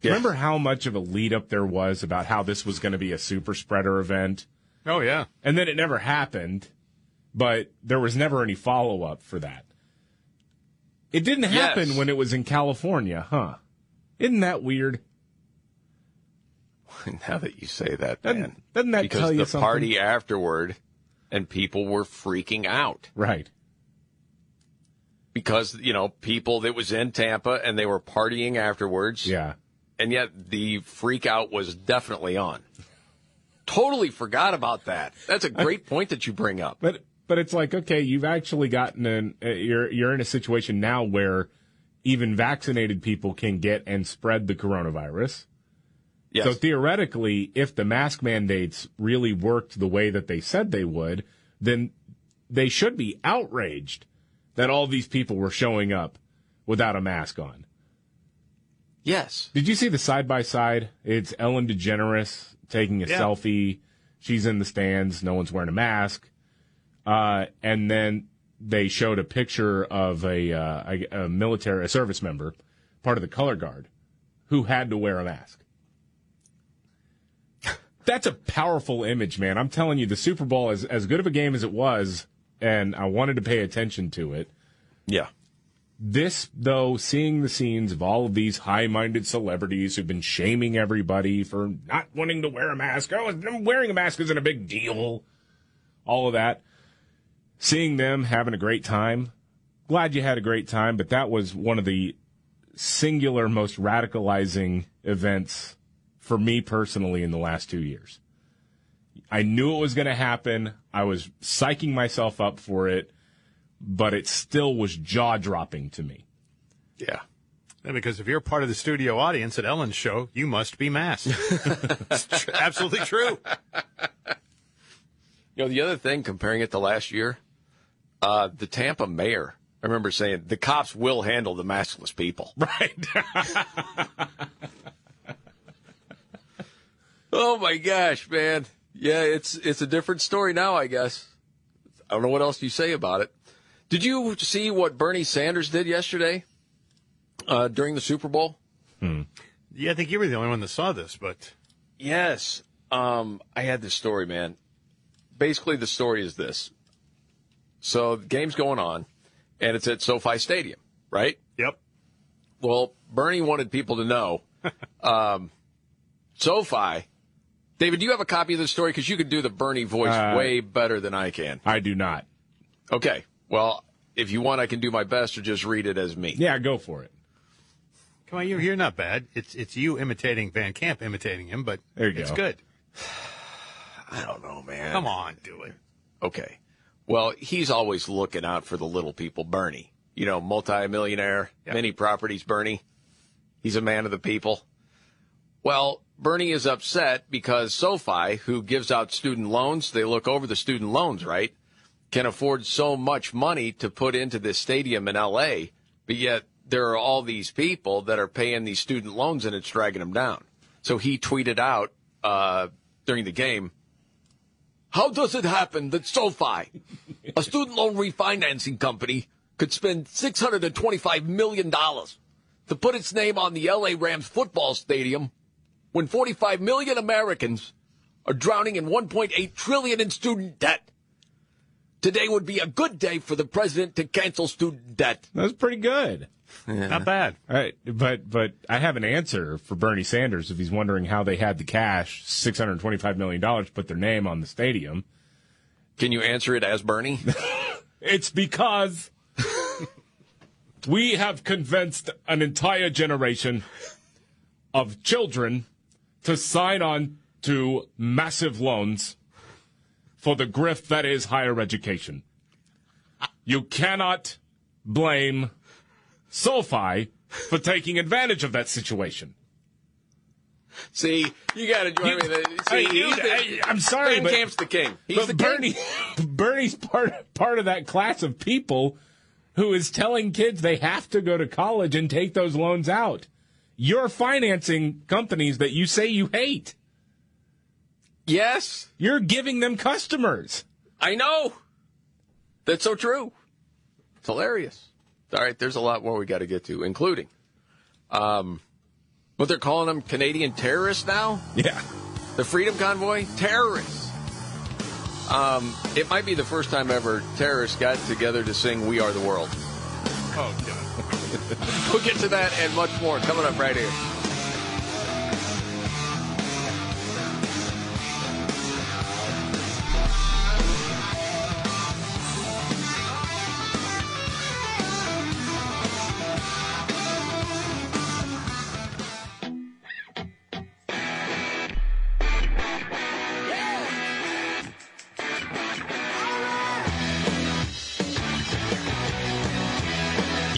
Remember how much of a lead up there was about how this was going to be a super spreader event? Oh yeah. And then it never happened, but there was never any follow up for that. It didn't happen Yes. when it was in California, huh? Isn't that weird? *laughs* Now that you say that, Doesn't- man. doesn't that because tell you the something? party afterward and people were freaking out Right. because, you know, people that was in Tampa and they were partying afterwards. Yeah. And yet the freak out was definitely on. Totally forgot about that. That's a great point that you bring up. But but it's like okay, you've actually gotten in. Uh, you're you're in a situation now where even vaccinated people can get and spread the coronavirus. Yes. So theoretically, if the mask mandates really worked the way that they said they would, then they should be outraged that all these people were showing up without a mask on. Yes. Did you see the side by side? It's Ellen DeGeneres taking a Yeah. selfie. She's in the stands. No one's wearing a mask. Uh, and then they showed a picture of a, uh, a, a military, a service member, part of the color guard, who had to wear a mask. *laughs* That's a powerful image, man. I'm telling you, the Super Bowl is as good of a game as it was, and I wanted to pay attention to it. Yeah. This, though, seeing the scenes of all of these high minded celebrities who've been shaming everybody for not wanting to wear a mask. Oh, wearing a mask isn't a big deal. All of that. Seeing them having a great time. Glad you had a great time, but that was one of the singular most radicalizing events for me personally in the last two years. I knew it was going to happen. I was psyching myself up for it, but it still was jaw dropping to me. Yeah. Yeah, because if you're part of the studio audience at Ellen's show, you must be masked. *laughs* It's tr- absolutely true. You know, the other thing, comparing it to last year, uh, the Tampa mayor, I remember saying the cops will handle the maskless people. *laughs* Right. oh my gosh, man. Yeah, it's it's a different story now, I guess. I don't know what else you say about it. Did you see what Bernie Sanders did yesterday uh, during the Super Bowl? Yeah, I think you were the only one that saw this, but Yes. Um, I had this story, man. Basically, the story is this. So the game's going on, and it's at SoFi Stadium, right? Yep. Well, Bernie wanted people to know. *laughs* um, SoFi. David, do you have a copy of this story? Because you could do the Bernie voice Uh, way better than I can. I do not. Okay. Well, if you want, I can do my best or just read it as me. Yeah, go for it. come on, you're, you're not bad. It's it's you imitating Van Camp, imitating him, but There you it's go. good. *sighs* I don't know, man. Come on, do it. Okay. Well, he's always looking out for the little people, Bernie. You know, multimillionaire, many properties, Bernie. He's a man of the people. Well, Bernie is upset because SoFi, who gives out student loans, they look over the student loans, right? Can afford so much money to put into this stadium in LA, but yet there are all these people that are paying these student loans and it's dragging them down. So he tweeted out uh, during the game, how does it happen that SoFi, a student loan refinancing company, could spend $625 million to put its name on the LA Rams football stadium when 45 million Americans are drowning in 1.8 trillion in student debt? Today would be a good day for the president to cancel student debt. That's pretty good. Not bad. All right, but but I have an answer for Bernie Sanders if he's wondering how they had the cash, six hundred twenty-five million dollars, to put their name on the stadium. Can you answer it as Bernie? *laughs* It's because we have convinced an entire generation of children to sign on to massive loans for the grift that is higher education. You cannot blame SoFi for taking advantage of that situation. See, you got to join me. The, uh, see, I- he's the- I- I'm sorry, Van but- Camp's the king. He's but the Bernie, king. *laughs* Bernie's part part of that class of people who is telling kids they have to go to college and take those loans out. You're financing companies that you say you hate. Yes, You're giving them customers. I know. That's so true. It's hilarious. All right, there's a lot more we got to get to, including um, what they're calling them Canadian terrorists now. Yeah. The Freedom Convoy terrorists. Um, it might be the first time ever terrorists got together to sing "We Are the World." Oh, God. *laughs* We'll get to that and much more coming up right here.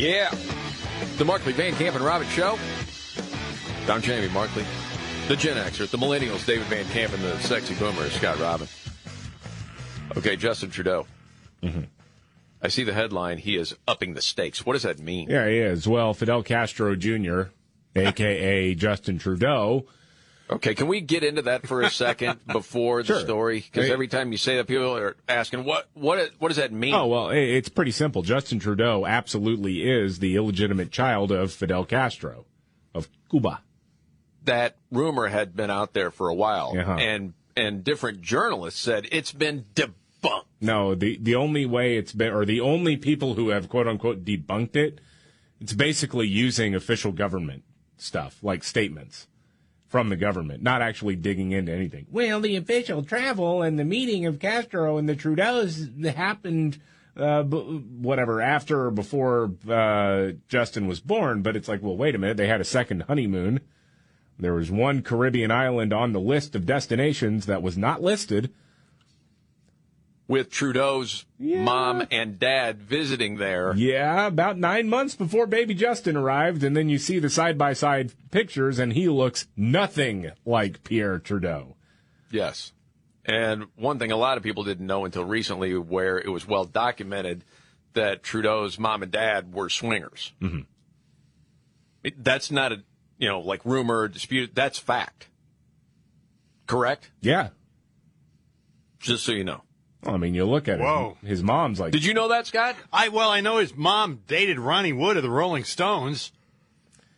Yeah. The Markley Van Camp and Robbins Show. I'm Jamie Markley. The Gen Xer, the Millennials, David Van Camp, and the Sexy Boomer, Scott Robin. Okay, Justin Trudeau. Mm-hmm. I see the headline. He is upping the stakes. What does that mean? Yeah, he is. Well, Fidel Castro Jr., aka Justin Trudeau. Okay, can we get into that for a second *laughs* before the story? Because every time you say that, people are asking, "What? What? What does that mean?" Oh, well, it's pretty simple. Justin Trudeau absolutely is the illegitimate child of Fidel Castro of Cuba. that rumor had been out there for a while, Uh-huh. and and different journalists said it's been debunked. No, the the only way it's been, or the only people who have quote unquote debunked it, it's basically using official government stuff like statements from the government, not actually digging into anything. Well, the official travel and the meeting of Castro and the Trudeaus happened, uh, b- whatever after or before uh, Justin was born. But it's like, well, wait a minute, they had a second honeymoon. There was one Caribbean island on the list of destinations that was not listed. With Trudeau's mom and dad visiting there. Yeah, about nine months before baby Justin arrived, and then you see the side by side pictures, and he looks nothing like Pierre Trudeau. Yes. And one thing a lot of people didn't know until recently, where it was well documented that Trudeau's mom and dad were swingers. Mm-hmm. It- that's not a, you know, like rumor or dispute. That's fact. Correct? Yeah. Just so you know. Well, I mean, you look at Whoa. it. His mom's like, Did you know that, Scott? I well, I know his mom dated Ronnie Wood of the Rolling Stones.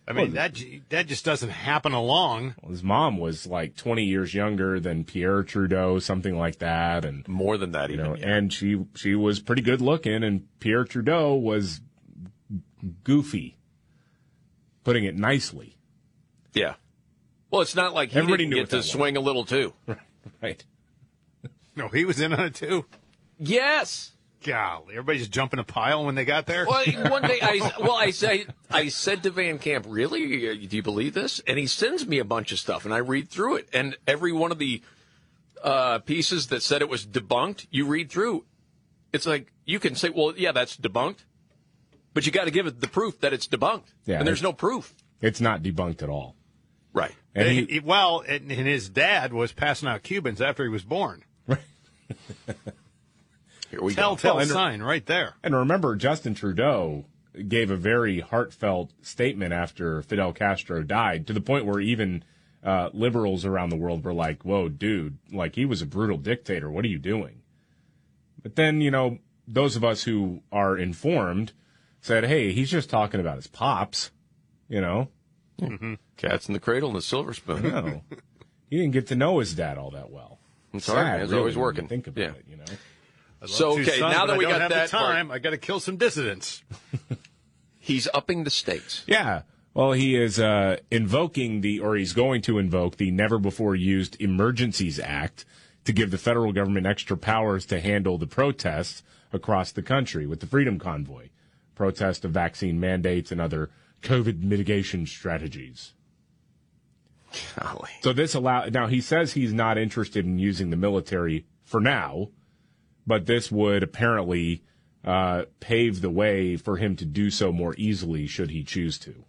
I mean, that that just doesn't happen along. his mom was like 20 years younger than Pierre Trudeau, something like that, and more than that, you even. know, and she she was pretty good looking, and Pierre Trudeau was goofy, putting it nicely. Yeah. Well, it's not like he Everybody didn't knew get to that was. swing a little too. *laughs* Right. *laughs* No, he was in on it too. Yes. Golly, everybody just jumping a pile when they got there. Well, one day I *laughs* well I say I said to Van Camp, "Really? Do you believe this?" And he sends me a bunch of stuff, and I read through it, and every one of the uh, pieces that said it was debunked, you read through. It's like you can say, "Well, yeah, that's debunked," but you got to give it the proof that it's debunked, Yeah, and there's no proof. It's not debunked at all. Right. And he, He- well, and, and his dad was passing out Cubans after he was born. *laughs* Here we Telltale Well, and- sign right there. And remember, Justin Trudeau gave a very heartfelt statement after Fidel Castro died, to the point where even uh, liberals around the world were like, "Whoa, dude! Like he was a brutal dictator. What are you doing?" But then, you know, those of us who are informed said, "Hey, he's just talking about his pops." You know, Cats in the cradle and the silver spoon. no, *laughs* he didn't get to know his dad all that well. It's hard, man. It's really, always working. Think about Yeah. it, you know. I So, okay, sons, now that I we don't got have that the part- time, I got to kill some dissidents. *laughs* He's upping the stakes. Yeah. Well, he is uh, invoking the, or he's going to invoke the Never Before Used Emergencies Act to give the federal government extra powers to handle the protests across the country with the Freedom Convoy, protest of vaccine mandates and other COVID mitigation strategies. Golly. So this allow now he says he's not interested in using the military for now, but this would apparently uh, pave the way for him to do so more easily should he choose to.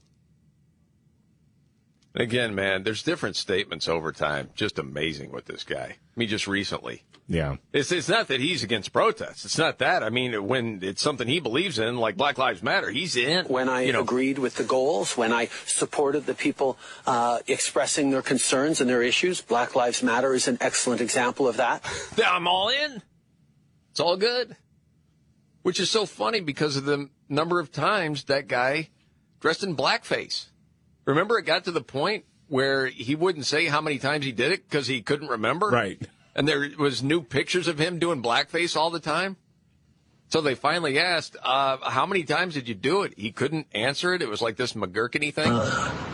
Again, man, there's different statements over time. Just amazing with this guy. I mean, just recently. Yeah. It's, it's not that he's against protests. It's not that. I mean, when it's something he believes in, like Black Lives Matter, he's in. When I you know, agreed with the goals, when I supported the people uh, expressing their concerns and their issues, Black Lives Matter is an excellent example of that. *laughs* I'm all in. It's all good. Which is so funny because of the number of times that guy dressed in blackface. Remember, it got to the point where he wouldn't say how many times he did it because he couldn't remember. Right. And there was new pictures of him doing blackface all the time. So they finally asked, uh, "How many times did you do it?" He couldn't answer it. It was like this McGurkany thing.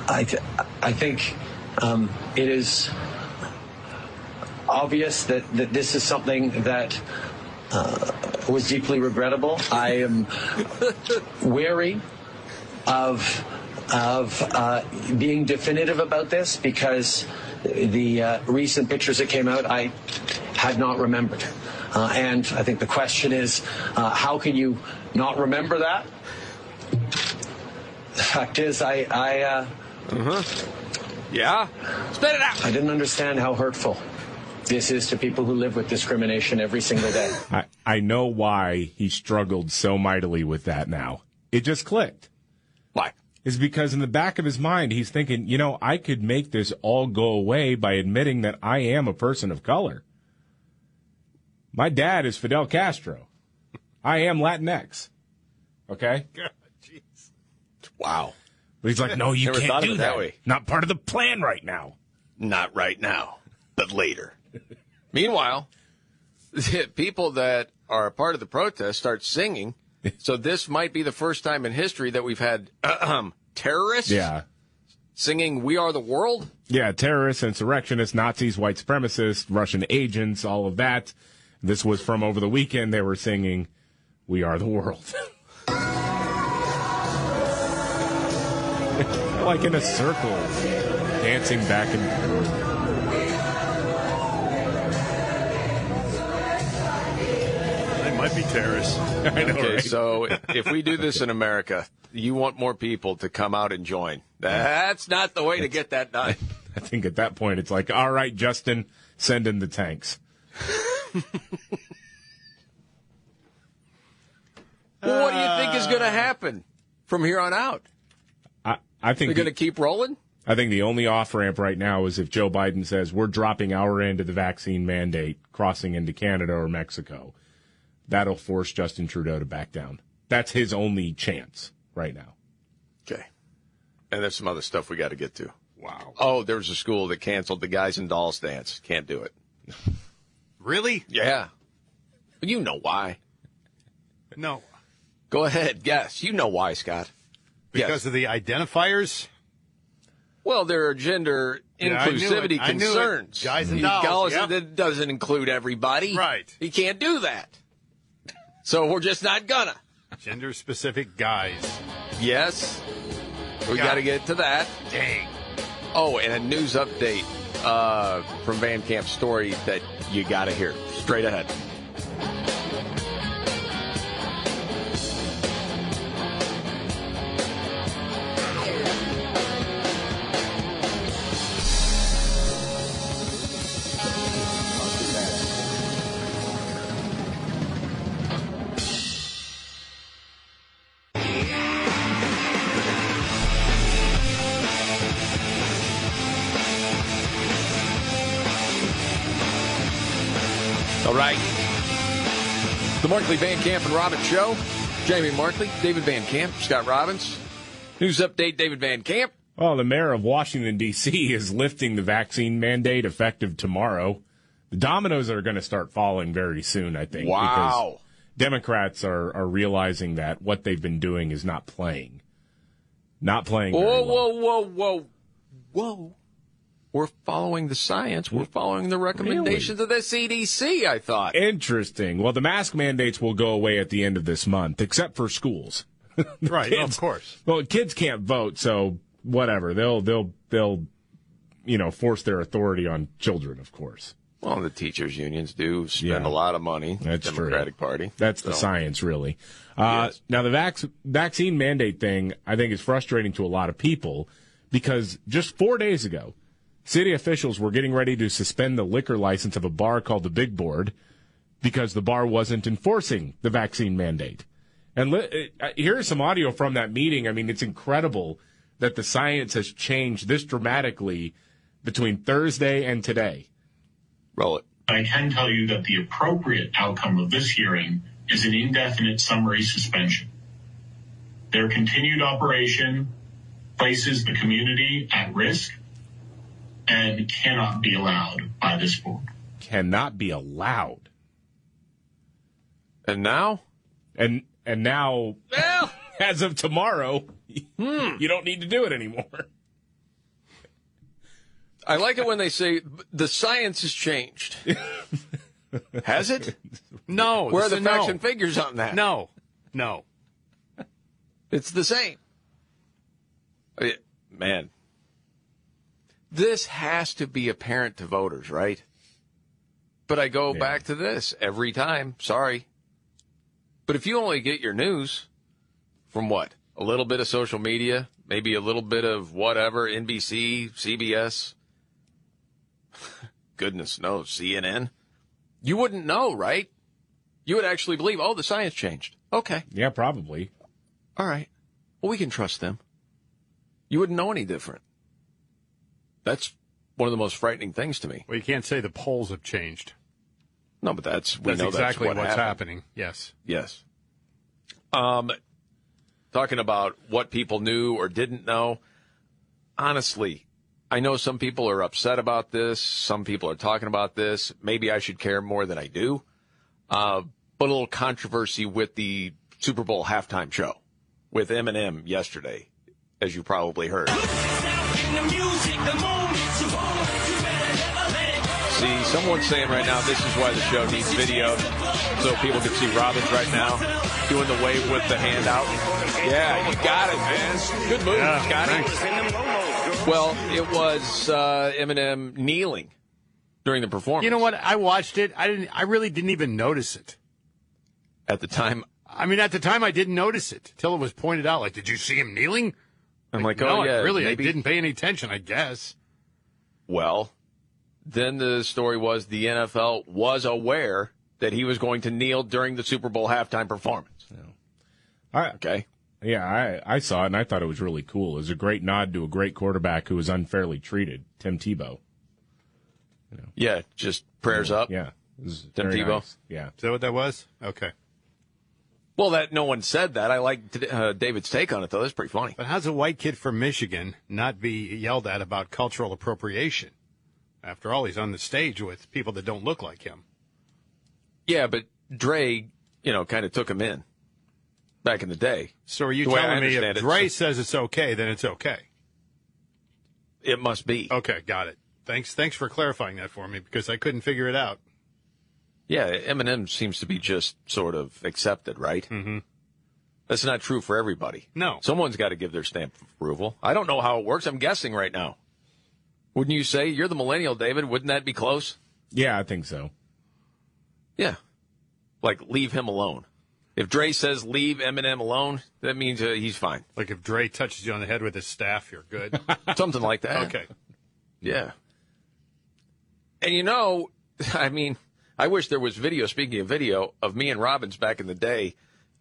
I, th- I think um, it is obvious that, that this is something that uh, was deeply regrettable. I am *laughs* wary of of uh, being definitive about this because the uh, recent pictures that came out, I had not remembered. Uh, and I think the question is, uh, how can you not remember that? The fact is, I, I, uh-huh. yeah, spit it out. I didn't understand how hurtful this is to people who live with discrimination every single day. I, I know why he struggled so mightily with that now. It just clicked. Why? Is because in the back of his mind, he's thinking, you know, I could make this all go away by admitting that I am a person of color. My dad is Fidel Castro. I am Latinx. Okay? *laughs* Jeez. Wow. But he's like, no, you Never can't do that. that way. Not part of the plan right now. Not right now, but later. *laughs* Meanwhile, *laughs* people that are a part of the protest start singing. *laughs* So this might be the first time in history that we've had *clears throat* terrorists Yeah. singing "We Are the World." Yeah, terrorists, insurrectionists, Nazis, white supremacists, Russian agents, all of that. This was from over the weekend. They were singing, We Are the World. *laughs* like in a circle, dancing back and forth. Might be terrorists. *laughs* I know, Okay, right? so if we do this in America, you want more people to come out and join. That's not the way to get that done. *laughs* I think at that point it's like, all right, Justin, send in the tanks. Well, *laughs* what do you think is going to happen from here on out? I, I think They're going to keep rolling. I think the only off ramp right now is if Joe Biden says we're dropping our end of the vaccine mandate, crossing into Canada or Mexico. That'll force Justin Trudeau to back down. That's his only chance right now. Okay. And there's some other stuff we got to get to. Wow. Oh, there was a school that canceled the guys and dolls dance. Can't do it. *laughs* Really? Yeah. You know why. No. Go ahead, guess. You know why, Scott. Because Yes. of the identifiers? Well, there are gender Yeah, inclusivity it. I knew it. concerns. Guys and You- dolls, yep. That doesn't include everybody. Right. You can't do that. So we're just not gonna. Gender specific guys. Yes. We Got to get to that. Dang. Oh, and a news update uh, from Van Camp story that you got to hear. Straight ahead. Markley Van Camp and Robbins Show. Jamie Markley, David Van Camp, Scott Robbins. News update, David Van Camp. Well, the mayor of Washington, D.C. *laughs* is lifting the vaccine mandate effective tomorrow. The dominoes are going to start falling very soon, I think. Wow. Because Democrats are, are realizing that what they've been doing is not playing. Not playing. Whoa, well. whoa, whoa, whoa, whoa. We're following the science. We're following the recommendations of the CDC, I thought. Interesting. Well, the mask mandates will go away at the end of this month, except for schools. *laughs* Right, Kids- of course. Well, kids can't vote, so whatever. They'll they'll they'll you know force their authority on children, of course. Well, the teachers' unions do spend Yeah. a lot of money. That's true. Democratic Party. That's the science, really. Uh, Now, the vac- vaccine mandate thing, I think, is frustrating to a lot of people because just four days ago, city officials were getting ready to suspend the liquor license of a bar called the Big Board because the bar wasn't enforcing the vaccine mandate. And li- uh, here's some audio from that meeting. I mean, it's incredible that the science has changed this dramatically between Thursday and today. Roll it. I can tell you that the appropriate outcome of this hearing is an indefinite summary suspension. Their continued operation places the community at risk and cannot be allowed by this board. Cannot be allowed. And now? And and now, well, *laughs* as of tomorrow, you don't need to do it anymore. I like it when they say the science has changed. *laughs* has it? No. Where are the no. facts and figures on that? No. No. It's the same. Uh, Man, this has to be apparent to voters, right? But I go back to this every time. Sorry. But if you only get your news from what? A little bit of social media, maybe a little bit of whatever, NBC, CBS, *laughs* goodness knows, CNN, you wouldn't know, right? You would actually believe, oh, the science changed. Okay. Yeah, probably. All right. Well, we can trust them. You wouldn't know any different. That's one of the most frightening things to me. Well, you can't say the polls have changed. No, but that's we That's know exactly that's what what's happened. happening. Yes. Yes. Um, talking about what people knew or didn't know. Honestly, I know some people are upset about this. Some people are talking about this. Maybe I should care more than I do. Uh, but a little controversy with the Super Bowl halftime show with Eminem yesterday, as you probably heard. See, someone's saying right now this is why the show needs video, so people can see Robbins right now doing the wave with the hand out. Yeah, you got it, man. Good move, Yeah, Scotty. Well, it was uh, Eminem kneeling during the performance. You know what? I watched it. I didn't. I really didn't even notice it at the time. I mean, at the time, I didn't notice it till it was pointed out. Like, did you see him kneeling? I'm like, no, oh yeah, I really, maybe. I didn't pay any attention. I guess. Well, then the story was the NFL was aware that he was going to kneel during the Super Bowl halftime performance. I, okay. Yeah, I, I saw it and I thought it was really cool. It was a great nod to a great quarterback who was unfairly treated, Tim Tebow. Yeah, just prayers up. Yeah. Tim Tebow. nice. Yeah. Is that what that was? Okay. Well, that no one said that. I like uh, David's take on it, though. That's pretty funny. But how's a white kid from Michigan not be yelled at about cultural appropriation? After all, he's on the stage with people that don't look like him. Yeah, but Dre, you know, kind of took him in back in the day. So are you The way I telling me if understand it, Dre says it's okay, then it's okay? It must be. Okay, got it. Thanks. Thanks for clarifying that for me because I couldn't figure it out. Yeah, Eminem seems to be just sort of accepted, right? Mm-hmm. That's not true for everybody. No. Someone's got to give their stamp of approval. I don't know how it works. I'm guessing right now. Wouldn't you say you're the millennial, David? Wouldn't that be close? Yeah, I think so. Yeah. Like leave him alone. If Dre says leave Eminem alone, that means uh, he's fine. Like if Dre touches you on the head with his staff, you're good. *laughs* Something like that. okay. Yeah. And you know, *laughs* I mean, I wish there was video, speaking of video, of me and Robbins back in the day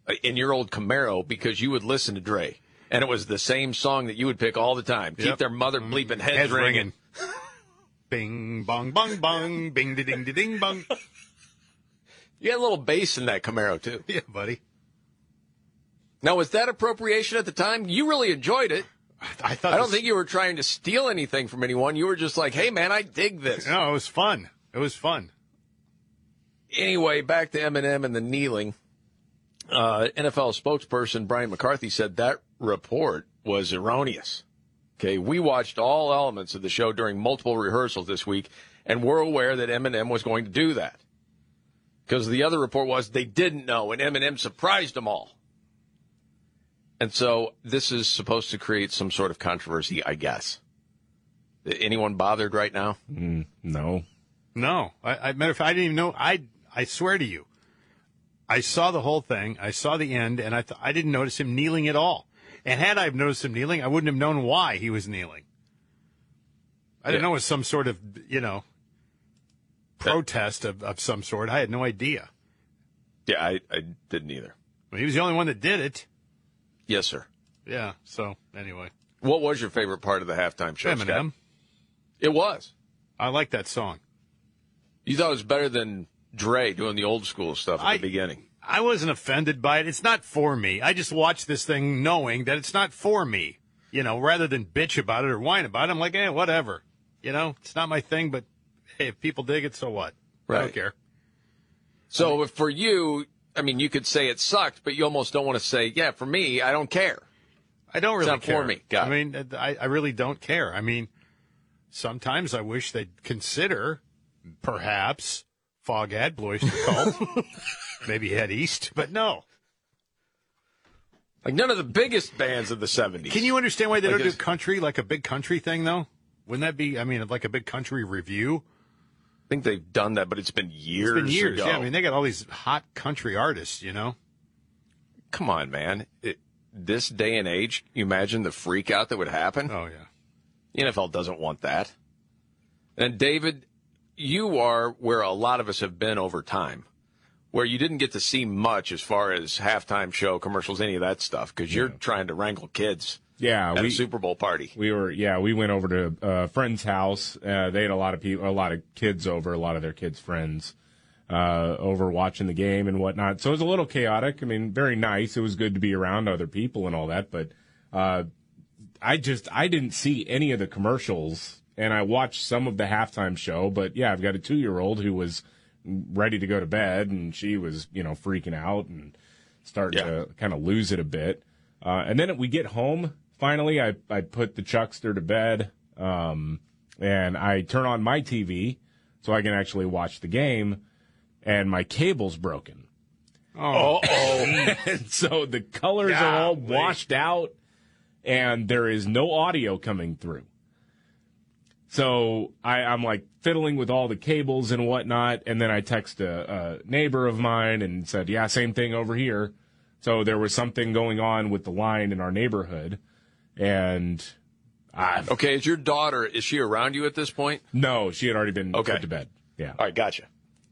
uh, in your old Camaro because you would listen to Dre. And it was the same song that you would pick all the time. Keep their mother bleeping heads, Heads ringing. ringing. Bing bong bong bong bing da ding da ding bong. You had a little bass in that Camaro, too. *laughs* Yeah, buddy. Now, was that appropriation at the time? You really enjoyed it. I thought I don't this- think you were trying to steal anything from anyone. You were just like, hey, man, I dig this. No, it was fun. It was fun. Anyway, back to Eminem and the kneeling. Uh, NFL spokesperson Brian McCarthy said that report was erroneous. Okay, we watched all elements of the show during multiple rehearsals this week, and we're aware that Eminem was going to do that. Because the other report was they didn't know, and Eminem surprised them all. And so this is supposed to create some sort of controversy, I guess. Anyone bothered right now? Mm, no. No, I, I matter of fact, I didn't even know. I I swear to you, I saw the whole thing. I saw the end, and I th- I didn't notice him kneeling at all. And had I noticed him kneeling, I wouldn't have known why he was kneeling. I didn't Yeah. know it was some sort of, you know, protest of, of some sort. I had no idea. Yeah, I, I didn't either. Well, he was the only one that did it. Yes, sir. Yeah. So anyway, What was your favorite part of the halftime show? Eminem. Scott? It was. I like that song. You thought it was better than Dre doing the old school stuff at I- the beginning. I wasn't offended by it. It's not for me. I just watched this thing knowing that it's not for me. You know, rather than bitch about it or whine about it, I'm like, eh, whatever. You know, it's not my thing, but hey, if people dig it, so what? I don't Right. care. So if for you, I mean, you could say it sucked, but you almost don't want to say, yeah, for me, I don't care. I don't really not for me. Got I mean, I, I really don't care. I mean, sometimes I wish they'd consider, perhaps, Foghat, Blue Oyster Cult, *laughs* maybe head east, but no. Like none of the biggest bands of the 70s. Can you understand why they Like don't do country like a big country thing, though? Wouldn't that be, I mean, like a big country review? I think they've done that, but it's been years It's been years. ago. Yeah, I mean, they got all these hot country artists, you know? Come on, man. It, this day and age, you imagine the freak out that would happen? Oh, yeah. The NFL doesn't want that. And David, you are where a lot of us have been over time, where you didn't get to see much as far as halftime show commercials, any of that stuff, because you're trying to wrangle kids Yeah, at we a Super Bowl party. we were yeah we went over to a friend's house. Uh, they had a lot of people, a lot of kids over, a lot of their kids' friends uh, over watching the game and whatnot. So it was a little chaotic. I mean, very nice. It was good to be around other people and all that, but uh, I just I didn't see any of the commercials, and I watched some of the halftime show. But yeah, I've got a two year old who was ready to go to bed, and she was you know freaking out and starting to kind of lose it a bit. Uh, and then we get home. Finally, I I put the Chuckster to bed, um, and I turn on my TV so I can actually watch the game. And my cable's broken. Oh, *laughs* so the colors are all washed out, and there is no audio coming through. So I, I'm like fiddling with all the cables and whatnot, and then I text a, a neighbor of mine and said, "Yeah, same thing over here." So there was something going on with the line in our neighborhood, and I Okay, is your daughter, is she around you at this point? no, she had already been Okay. put to bed. Yeah. All right, gotcha.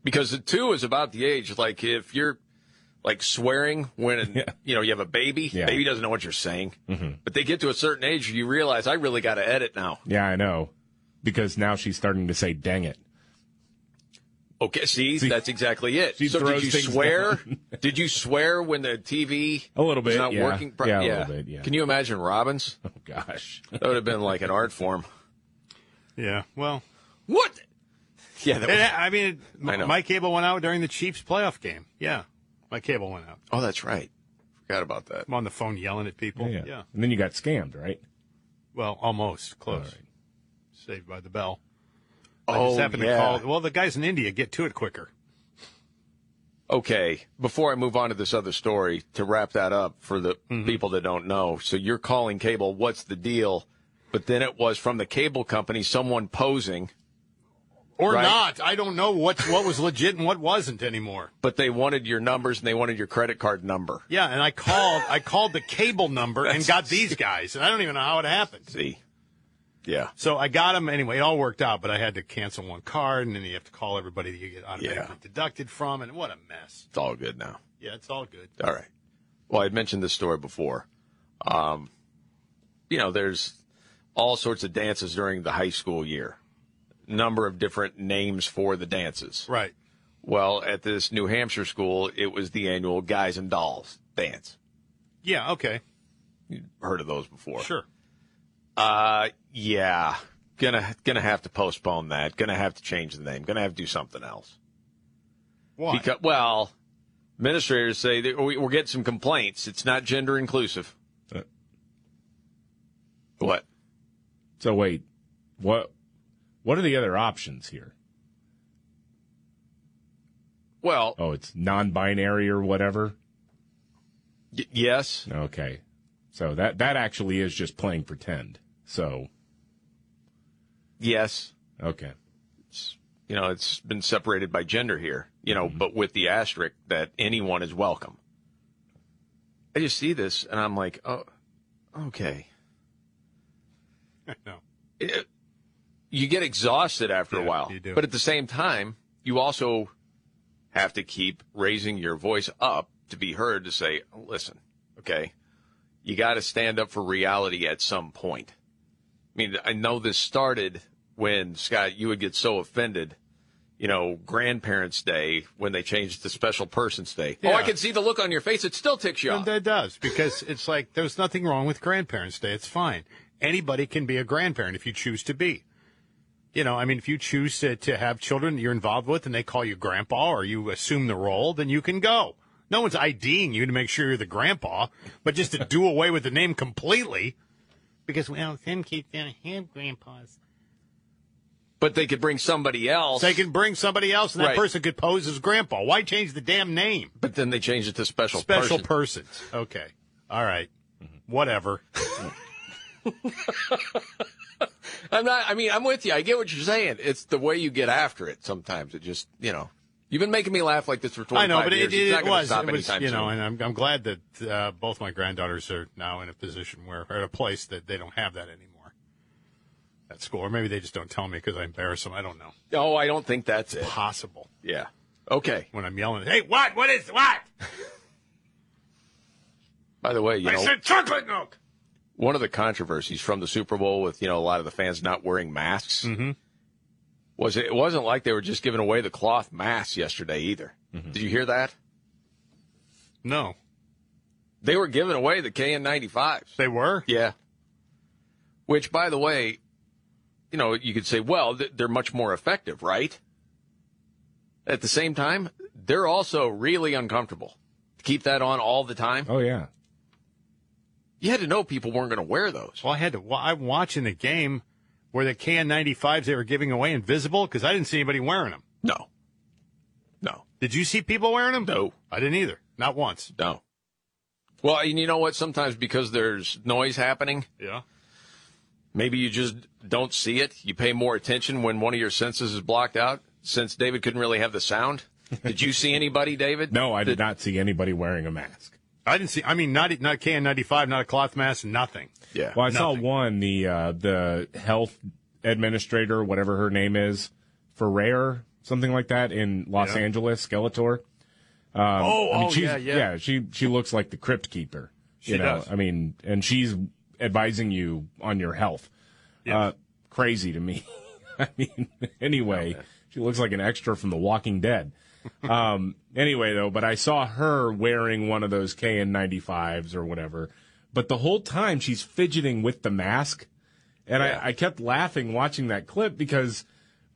Because the two is about the age, like if you're like swearing when *laughs* you know you have a baby, Yeah. baby doesn't know what you're saying, mm-hmm. but they get to a certain age, you realize I really got to edit now. Yeah, I know. Because now she's starting to say, dang it. Okay, see, that's exactly it. she so did you swear? *laughs* did you swear when the TV A little was bit, not yeah. working? pro- Yeah, a little bit, yeah. Can you imagine Robbins? *laughs* Oh, gosh. That would have been like an art form. Yeah, well. What? Yeah, that It- I mean, *laughs* I know. my cable went out during the Chiefs playoff game. Yeah, my cable went out. oh, that's right. Forgot about that. I'm on the phone yelling at people. Yeah, Yeah. yeah. And then you got scammed, right? Well, almost close. Saved by the bell. I Oh, just happened yeah. to call. Well, the guys in India get to it quicker. Okay, before I move on to this other story, to wrap that up for the Mm-hmm. people that don't know, so you're calling cable, what's the deal? But then it was from the cable company, someone posing, Or Right. not. I don't know what what was legit and what wasn't anymore. but they wanted your numbers and they wanted your credit card number. Yeah, and I called I called the cable number and got these *laughs* guys, and I don't even know how it happened. See? Yeah. So I got them anyway. It all worked out, but I had to cancel one card, and then you have to call everybody that you get automatically deducted from, and what a mess. It's all good now. Yeah, it's all good. All right. Well, I'd mentioned this story before. Um, you know, there's all sorts of dances during the high school year. Number of different names for the dances. Right. Well, at this New Hampshire school, it was the annual Guys and Dolls dance. Yeah. Okay. You've heard of those before? Sure. Uh, yeah. Gonna gonna have to postpone that. Gonna have to change the name. Gonna have to do something else. Why? Because, well, administrators say that we, we're getting some complaints. It's not gender inclusive. Uh. What? So wait, what? What are the other options here? Well, Oh, it's non-binary or whatever. y- yes. Okay, so that that actually is just playing pretend. So Yes. okay, You know, it's been separated by gender here, you know, mm-hmm. but with the asterisk that anyone is welcome. I just see this and I'm like, oh, okay. *laughs* no. It- you get exhausted after a while. you do. But at the same time, you also have to keep raising your voice up to be heard to say, listen, okay, you got to stand up for reality at some point. I mean, I know this started when, Scott, you would get so offended, you know, Grandparents' Day when they changed to Special Persons Day. Oh, I can see the look on your face. It still ticks you off. that does because it's like there's nothing wrong with Grandparents' Day. It's fine. Anybody can be a grandparent if you choose to be. You know, I mean, if you choose to, to have children you're involved with and they call you grandpa or you assume the role, then you can go. No one's IDing you to make sure you're the grandpa, but just to do away with the name completely because, well, some kids don't have grandpas. But they could bring somebody else. They can bring somebody else and that Right. person could pose as grandpa. Why change the damn name? But then they changed it to Special Special Person. persons. Okay. All right. Whatever. *laughs* I'm not. I mean, I'm with you. I get what you're saying. It's the way you get after it. Sometimes it just, you know, you've been making me laugh like this for 25 I know, but years. it, it, it was, it was, you know, soon. and I'm, I'm glad that uh, both my granddaughters are now in a position where, or at a place that they don't have that anymore at school, or maybe they just don't tell me because I embarrass them. I don't know. Oh, I don't think that's it. Possible. Yeah. Okay. When I'm yelling, hey, what? What is what? *laughs* By the way, you I know, said chocolate milk. one of the controversies from the Super Bowl with you know a lot of the fans not wearing masks Mm-hmm. was it, it wasn't like they were just giving away the cloth masks yesterday either. Mm-hmm. Did you hear that? No, They were giving away the KN95s. they were. Yeah. Which, by the way, you know, you could say, well, they're much more effective, right? At the same time, they're also really uncomfortable. To keep that on all the time, Oh yeah. you had to know people weren't going to wear those. Well, I had to. wa- I'm watching the game where the KN95s they were giving away invisible because I didn't see anybody wearing them. No. No. Did you see people wearing them? No. I didn't either. Not once. No. Well, and you know what? Sometimes because there's noise happening, Yeah. Maybe you just don't see it. You pay more attention when one of your senses is blocked out. Since David couldn't really have the sound, did you see anybody, David? *laughs* No, I did not see anybody wearing a mask. I didn't see. I mean, not not KN95, not a cloth mask, nothing. Yeah. Well, I saw one, the uh, the health administrator, whatever her name is, Ferrer, something like that, in Los Yeah. Angeles, Skeletor. Um, Oh, I mean, oh, she's, yeah, yeah. she she looks like the crypt keeper. She you know? does. I mean, and she's advising you on your health. Uh, crazy to me. *laughs* I mean, *laughs* anyway, she looks like an extra from The Walking Dead. *laughs* um, anyway, though, but I saw her wearing one of those KN95s or whatever. But the whole time she's fidgeting with the mask. And I, I kept laughing watching that clip because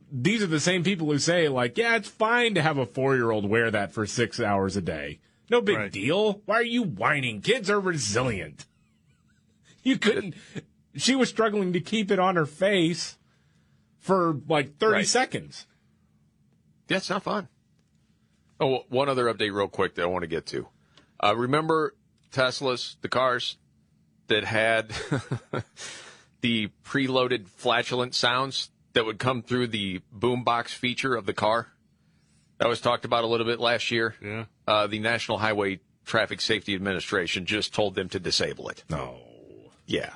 these are the same people who say, like, yeah, it's fine to have a four year old wear that for six hours a day. No big Right. deal. Why are you whining? Kids are resilient. *laughs* You couldn't. She was struggling to keep it on her face for like 30 Right. seconds. Yeah, it's not fun. Oh, one other update, real quick, that I want to get to. Uh, remember Teslas, the cars that had *laughs* the preloaded flatulent sounds that would come through the boombox feature of the car? That was talked about a little bit last year. Yeah. Uh, the National Highway Traffic Safety Administration just told them to disable it. No. Yeah.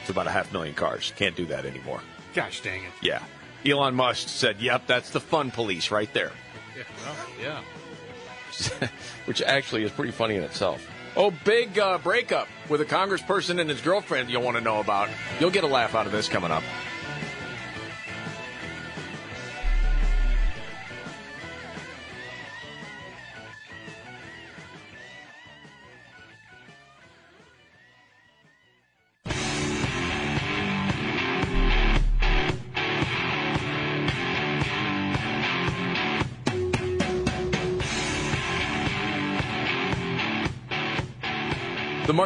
It's about a half million cars. Can't do that anymore. Gosh dang it. Yeah. Elon Musk said, yep, that's the fun police right there. Yeah. Well, yeah. *laughs* which actually is pretty funny in itself. Oh, big uh, breakup with a congressperson and his girlfriend you'll want to know about. You'll get a laugh out of this coming up.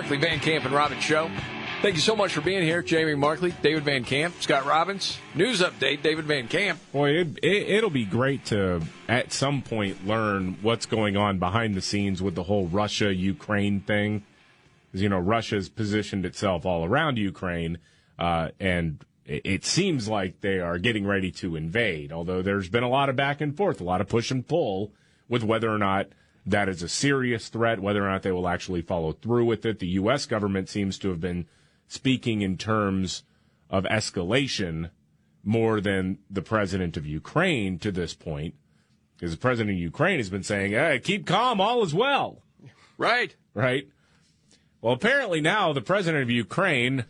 Markley Van Camp and Robbins Show. Thank you so much for being here, Jamie Markley, David Van Camp, Scott Robbins. News update, David Van Camp. Boy, it, it, it'll be great to, at some point, learn what's going on behind the scenes with the whole Russia Ukraine thing. You know, Russia's positioned itself all around Ukraine, uh, and it, it seems like they are getting ready to invade, although there's been a lot of back and forth, a lot of push and pull with whether or not that is a serious threat, whether or not they will actually follow through with it. The U.S. government seems to have been speaking in terms of escalation more than the president of Ukraine to this point, because the president of Ukraine has been saying, "Hey, keep calm, all is well." Right. Right. Well, apparently now the president of Ukraine,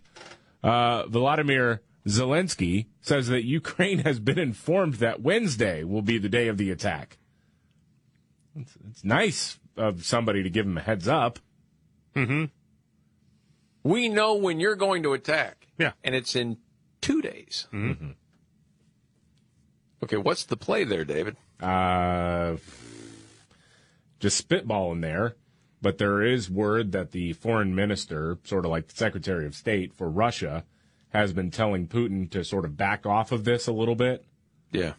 uh, Vladimir Zelensky, says that Ukraine has been informed that Wednesday will be the day of the attack. It's, it's nice of somebody to give him a heads up. Mm-hmm. We know when you're going to attack. Yeah. And it's in two days. Mm-hmm. Okay, what's the play there, David? Uh, just spitballing there. But there is word that the foreign minister, sort of like the secretary of state for Russia, has been telling Putin to sort of back off of this a little bit. Yeah.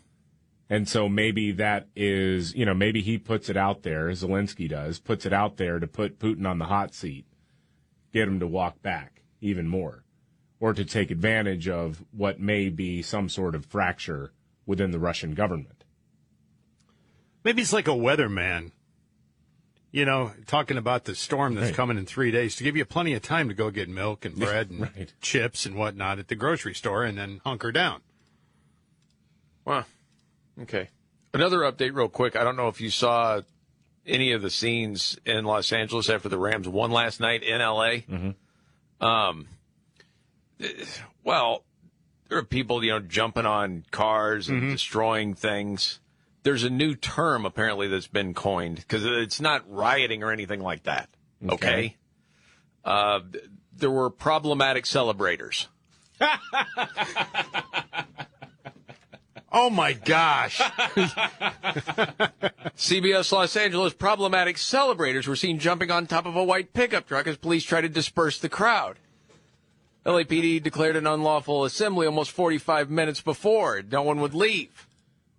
And so maybe that is, you know, maybe he puts it out there, Zelensky does, puts it out there to put Putin on the hot seat, get him to walk back even more, or to take advantage of what may be some sort of fracture within the Russian government. Maybe it's like a weatherman. You know, talking about the storm that's Right. coming in three days to give you plenty of time to go get milk and *laughs* bread and Right. chips and whatnot at the grocery store and then hunker down. Wow. Okay. Another update, real quick. I don't know if you saw any of the scenes in Los Angeles after the Rams won last night in LA. Mm-hmm. Um, well, there are people, you know, jumping on cars and destroying things. There's a new term apparently that's been coined because it's not rioting or anything like that. Okay. Okay. Uh, there were problematic celebrators. *laughs* Oh my gosh. *laughs* CBS Los Angeles problematic celebrators were seen jumping on top of a white pickup truck as police tried to disperse the crowd. LAPD declared an unlawful assembly almost 45 minutes before. No one would leave.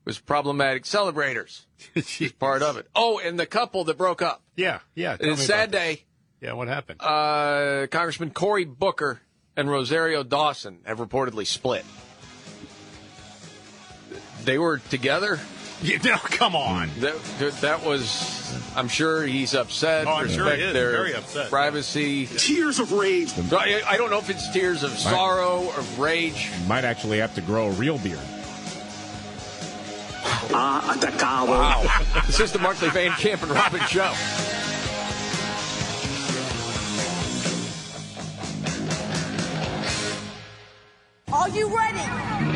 It was problematic celebrators. *laughs* She's part of it. Oh, and the couple that broke up. Yeah, yeah. tell It's a sad day. Yeah, what happened? Uh, Congressman Cory Booker and Rosario Dawson have reportedly split. They were together. *laughs* Yeah, no, come on. That, that was, I'm sure he's upset. Oh, I'm sure he respect is. their Very upset. Privacy. Tears of rage. I, I don't know if it's tears of sorrow or rage. Might actually have to grow a real beard. Ah, atacado. Wow. *laughs* this is the Markley Van Camp and Robbins Show. Are you ready?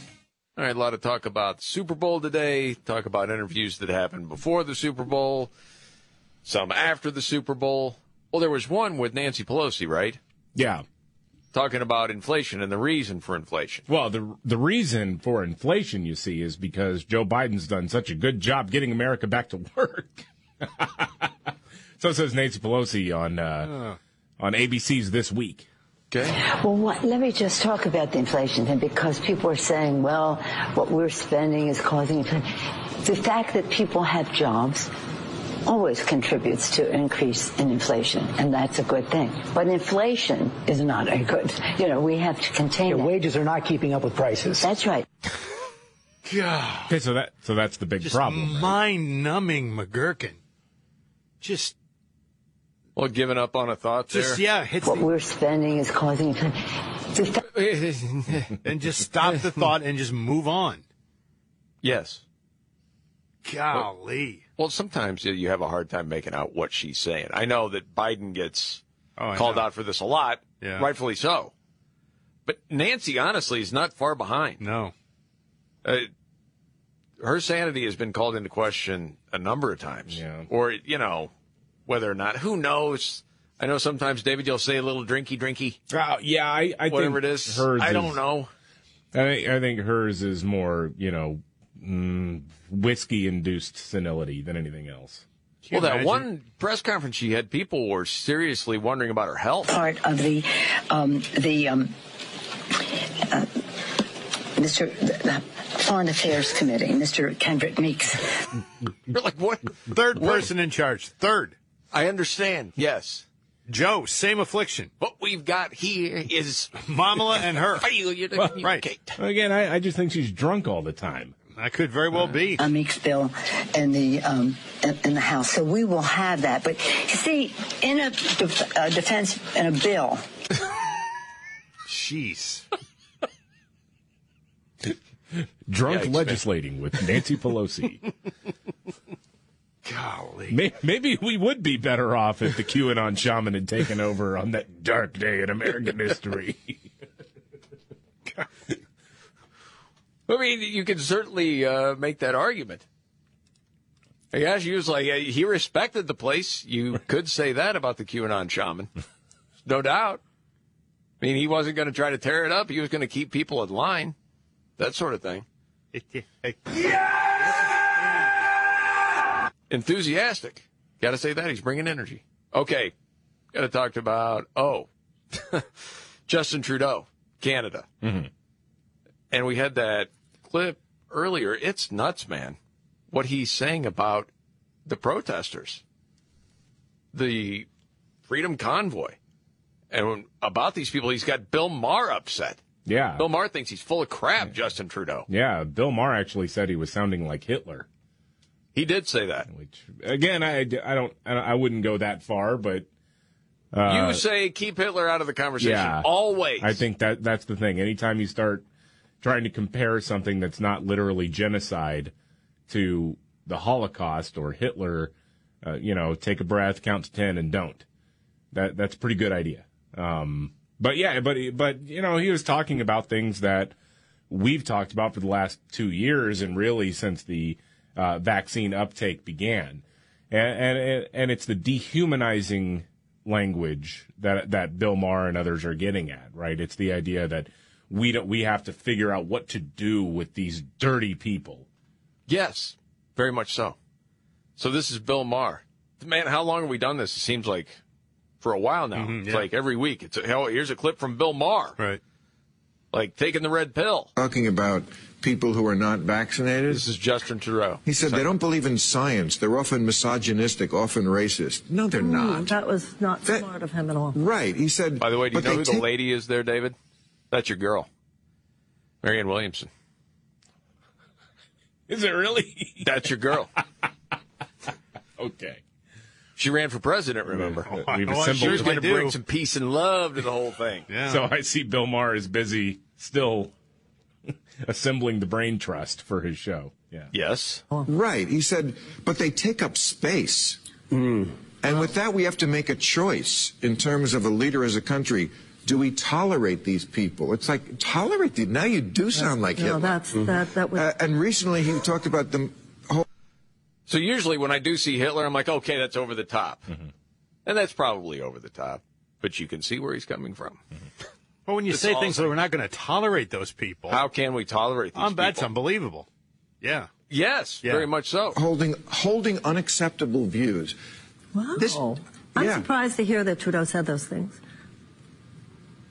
All right, a lot of talk about the Super Bowl today. Talk about interviews that happened before the Super Bowl, some after the Super Bowl. Well, there was one with Nancy Pelosi, right? Yeah. Talking about inflation and the reason for inflation. Well, the the reason for inflation, you see, is because Joe Biden's done such a good job getting America back to work. *laughs* so says Nancy Pelosi on uh, on ABC's This Week. Okay. Well, what, let me just talk about the inflation thing because people are saying, well, what we're spending is causing inflation. The fact that people have jobs always contributes to an increase in inflation, and that's a good thing. But inflation is not a good. You know, we have to contain Your it. wages are not keeping up with prices. That's right. God. Okay, so that so that's the big Just problem. mind-numbing McGurkin. Just, Well, giving up on a thought just there. yeah, hits What the, we're spending is causing inflation. The *laughs* and just stop the thought and just move on. yes. Golly. Well, sometimes you have a hard time making out what she's saying. I know that Biden gets Oh, called know. out for this a lot, Yeah. rightfully so. But Nancy, honestly, is not far behind. No. Uh, her sanity has been called into question a number of times. Yeah. Or, you know, whether or not, who knows? I know sometimes, David, you'll say a little drinky, drinky, Uh, yeah, I, I whatever think it is. Hers I don't know. I think, I think hers is more, you know, mm, whiskey induced senility than anything else. Well, you that imagine? one press conference she had, people were seriously wondering about her health. part of the um, the um, uh, Mr. The, the Foreign Affairs Committee, Mr. Kendrick Meeks. *laughs* You're like, what? Third person in charge. Third. I understand. Yes. Joe, same affliction. What we've got here is Mamala and her. *laughs* failure to Well, communicate. Again, I, I just think she's drunk all the time. That could very well be. A Meeks bill in the um, in, in the House, so we will have that. But you see, in a def- uh, defense in a bill, Jeez. Drunk Yikes, man. legislating with Nancy Pelosi. *laughs* Golly. Maybe we would be better off if the QAnon shaman had taken over on that dark day in American history. I mean, you can certainly uh, make that argument. Yeah, she was like, uh, he respected the place. You could say that about the QAnon shaman. No doubt. I mean, he wasn't going to try to tear it up. He was going to keep people in line. That sort of thing. *laughs* Enthusiastic. Got to say that. He's bringing energy. Okay. Got to talk about, oh, *laughs* Justin Trudeau, Canada. Mm-hmm. And we had that clip earlier. It's nuts, man. What he's saying about the protesters, the Freedom Convoy, and about these people. He's got Bill Maher upset. Yeah. Bill Maher thinks he's full of crap, Justin Trudeau. Yeah, Bill Maher actually said he was sounding like Hitler. He did say that. Which again, I, I don't I, wouldn't go that far, but uh, you say keep Hitler out of the conversation yeah, always. I think that that's the thing. Anytime you start trying to compare something that's not literally genocide to the Holocaust or Hitler, uh, you know, take a breath, count to ten, and don't. That that's a pretty good idea. Um, but yeah, but but you know, he was talking about things that we've talked about for the last two years, and really since the uh, vaccine uptake began, and and and it's the dehumanizing language that that Bill Maher and others are getting at, right? It's the idea that we don't we have to figure out what to do with these dirty people. Yes, very much so. So this is Bill Maher. Man, how long have we done this? It seems like for a while now. Mhm, it's like every week. It's a, hell, here's a clip from Bill Maher. Right. Like taking the red pill. Talking about people who are not vaccinated. This is Justin Trudeau. He said they don't believe in science. They're often misogynistic, often racist. No, they're Hmm, not. That was not smart of him at all. Right. He said. By the way, do you know they who the take- lady is there, David? That's your girl, Marianne Williamson. *laughs* Is it really? That's your girl. *laughs* okay. She ran for president, remember? We've Oh, assembled- sure it's going to bring some peace and love to the whole thing. yeah. So I see Bill Maher is busy still assembling the brain trust for his show. Yeah. Yes. Right. He said, but they take up space. Hmm. And with that, we have to make a choice in terms of a leader as a country. Do we tolerate these people? It's like tolerate these. Now you do sound like no, Hitler. that's that that was Uh, and recently he talked about them. So usually when I do see Hitler, I'm like, okay, that's over the top. And that's probably over the top. But you can see where he's coming from. Well, when you It's say all- things that we're not going to tolerate those people, How can we tolerate these um, that's people? unbelievable. Yeah. Yes, very much so. Holding holding unacceptable views. wow. This- I'm yeah. surprised to hear that Trudeau said those things.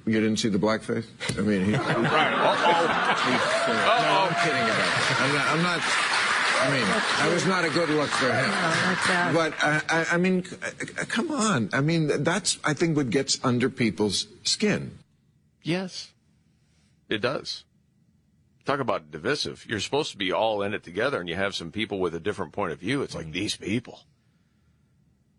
You didn't see the blackface? I mean, he, *laughs* right. He's, uh, no, I'm kidding about that. I'm not. I'm not. I mean, that was not a good look for him. But uh, I, I mean, c- uh, come on. I mean, that's I think what gets under people's skin. Yes, it does. Talk about divisive. You're supposed to be all in it together, and you have some people with a different point of view. It's like mm. these people.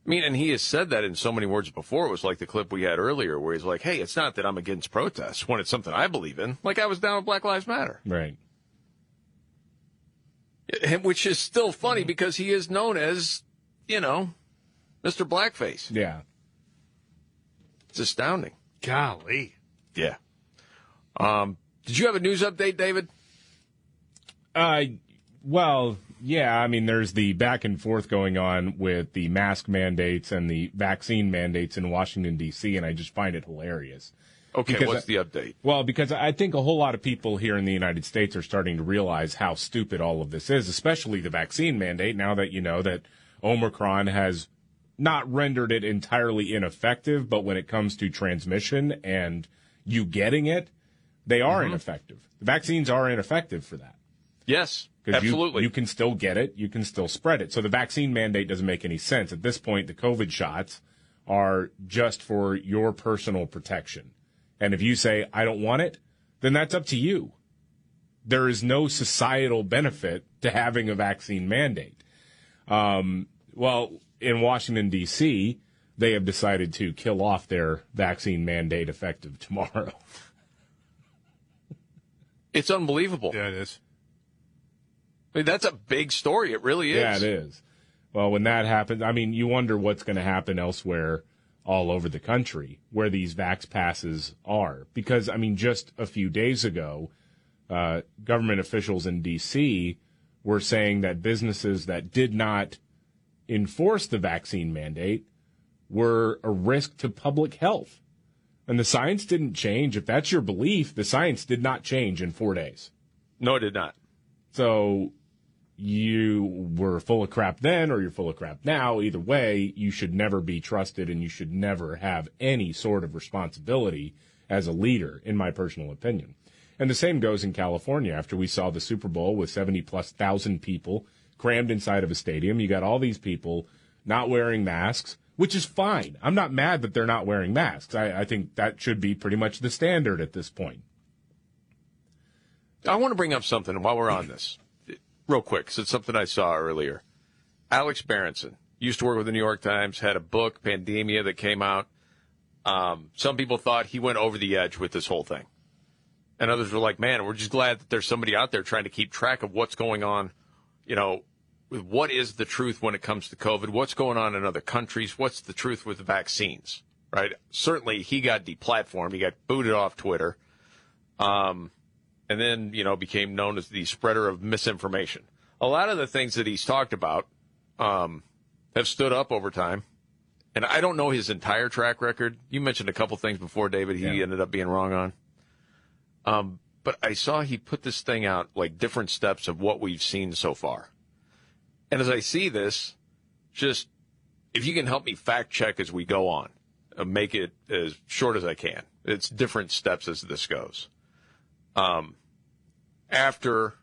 I mean, and he has said that in so many words before. It was like the clip we had earlier, where he's like, "Hey, it's not that I'm against protests when it's something I believe in. Like I was down with Black Lives Matter." Right. And- Which is still funny because he is known as, you know, Mr. Blackface. Yeah. It's astounding. Golly. Yeah. Um, did you have a news update, David? Uh, well, yeah. I mean, there's the back and forth going on with the mask mandates and the vaccine mandates in Washington D.C., and I just find it hilarious. Okay, Because what's I- the update? Well, because I think a whole lot of people here in the United States are starting to realize how stupid all of this is, especially the vaccine mandate. Now that you know that Omicron has not rendered it entirely ineffective, but when it comes to transmission and you getting it, they are Mm-hmm. ineffective. The vaccines are ineffective for that. Yes, 'Cause you- absolutely. You, can still get it, you can still spread it. So the vaccine mandate doesn't make any sense. At this point, the COVID shots are just for your personal protection. And if you say, I don't want it, then that's up to you. There is no societal benefit to having a vaccine mandate. Um, well, in Washington, D.C., they have decided to kill off their vaccine mandate effective tomorrow. *laughs* It's unbelievable. Yeah, it is. I mean, that's a big story. It really is. Yeah, it is. Well, when that happens, I mean, you wonder what's going to happen elsewhere all over the country where these vax passes are. Because, I mean, just a few days ago, uh, government officials in D.C. were saying that businesses that did not enforce the vaccine mandate were a risk to public health. And the science didn't change. If that's your belief, the science did not change in four days. No, it did not. So you were full of crap then or you're full of crap now. Either way, you should never be trusted and you should never have any sort of responsibility as a leader, in my personal opinion. And the same goes in California. After we saw the Super Bowl with 70 plus thousand people crammed inside of a stadium, you got all these people not wearing masks, which is fine. I'm not mad that they're not wearing masks. I, I think that should be pretty much the standard at this point. I want to bring up something while we're on this, real quick, 'cause it's something I saw earlier. Alex Berenson used to work with the New York Times, had a book, Pandemia, that came out. Um, some people thought he went over the edge with this whole thing. And others were like, man, we're just glad that there's somebody out there trying to keep track of what's going on, you know, what is the truth when it comes to COVID, what's going on in other countries, what's the truth with the vaccines, right? Certainly he got deplatformed, he got booted off Twitter. Um, and then, you know, became known as the spreader of misinformation. A lot of the things that he's talked about um, have stood up over time. And I don't know his entire track record. You mentioned a couple things before, David, he ended up being wrong on. Um, but I saw he put this thing out, like different steps of what we've seen so far. And as I see this, just if you can help me fact check as we go on, uh, make it as short as I can. It's different steps as this goes. Um, after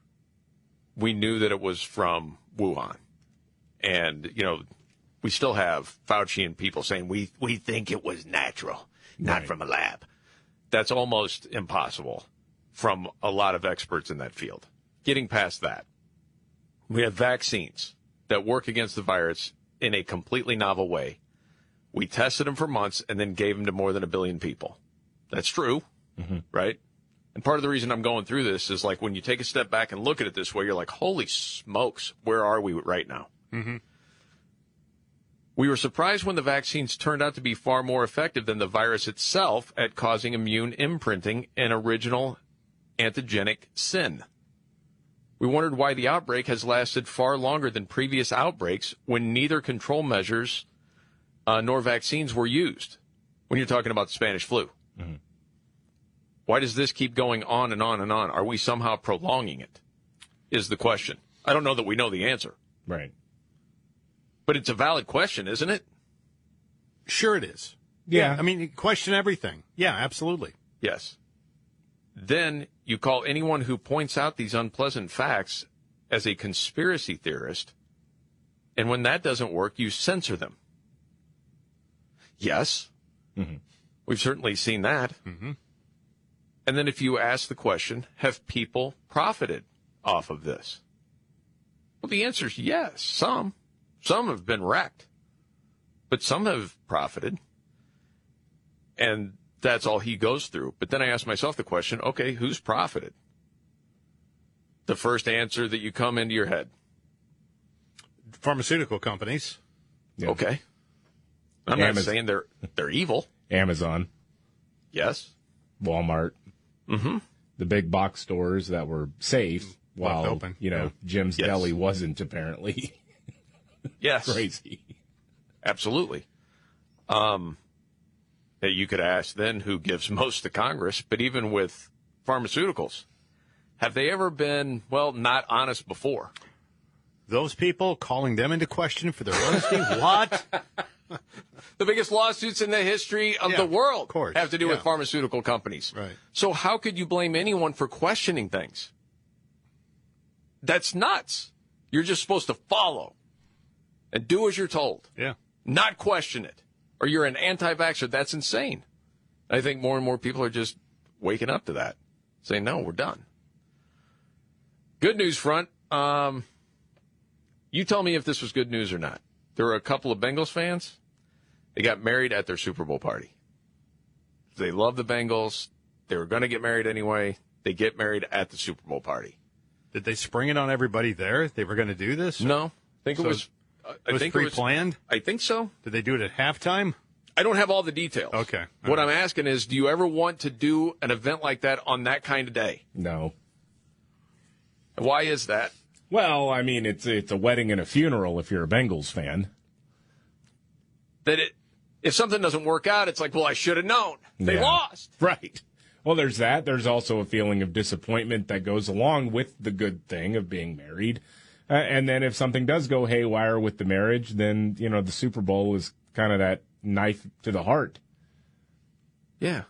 we knew that it was from Wuhan, and you know, we still have Fauci and people saying we we think it was natural, not from a lab. That's almost impossible from a lot of experts in that field. Getting past that, we have vaccines that work against the virus in a completely novel way. We tested them for months and then gave them to more than a billion people. That's true, right? And part of the reason I'm going through this is like when you take a step back and look at it this way, you're like, holy smokes, where are we right now? Mm-hmm. We were surprised when the vaccines turned out to be far more effective than the virus itself at causing immune imprinting and original antigenic sin. We wondered why the outbreak has lasted far longer than previous outbreaks when neither control measures uh, nor vaccines were used. When you're talking about the Spanish flu, why does this keep going on and on and on? Are we somehow prolonging it? Is the question. I don't know that we know the answer. Right. But it's a valid question, isn't it? Sure, it is. Yeah. I mean, question everything. Yeah, absolutely. Yes. Then you call anyone who points out these unpleasant facts as a conspiracy theorist. And when that doesn't work, you censor them. Yes. We've certainly seen that. Mm-hmm. And then if you ask the question, have people profited off of this? Well, the answer is yes. Some. Some have been wrecked, but some have profited. And that's all he goes through. But then I ask myself the question okay, who's profited? The first answer that you come into your head. Pharmaceutical companies. Okay. I'm not saying they're they're evil. Amazon, Yes. Walmart, Mm-hmm. the big box stores that were safe while open, you know yeah. Jim's Yes. Deli wasn't apparently Yes. *laughs* crazy. Absolutely. Um, that you could ask then who gives *laughs* most to Congress, but even with pharmaceuticals, have they ever been, well, not honest before? Those people calling them into question for their honesty? what? *laughs* The biggest lawsuits in the history of Yeah, the world of have to do with pharmaceutical companies. Right. So how could you blame anyone for questioning things? That's nuts. You're just supposed to follow and do as you're told, Yeah. not question it. Or you're an anti-vaxxer. That's insane. I think more and more people are just waking up to that, saying, no, we're done. Good news front. Um, you tell me if this was good news or not. There were a couple of Bengals fans. They got married at their Super Bowl party. They love the Bengals. They were going to get married anyway. They get married at the Super Bowl party. Did they spring it on everybody there? They were going to do this? No, I think So it was. I It was think pre-planned? I think so. Did they do it at halftime? I don't have all the details. Okay. What I'm asking is, do you ever want to do an event like that on that kind of day? No. Why is that? Well, I mean, it's it's a wedding and a funeral if you're a Bengals fan. That it, if something doesn't work out, it's like, well, I should have known. They Yeah. lost. Right. Well, there's that. There's also a feeling of disappointment that goes along with the good thing of being married. Uh, and then if something does go haywire with the marriage, then, you know, the Super Bowl is kind of that knife to the heart. Yeah.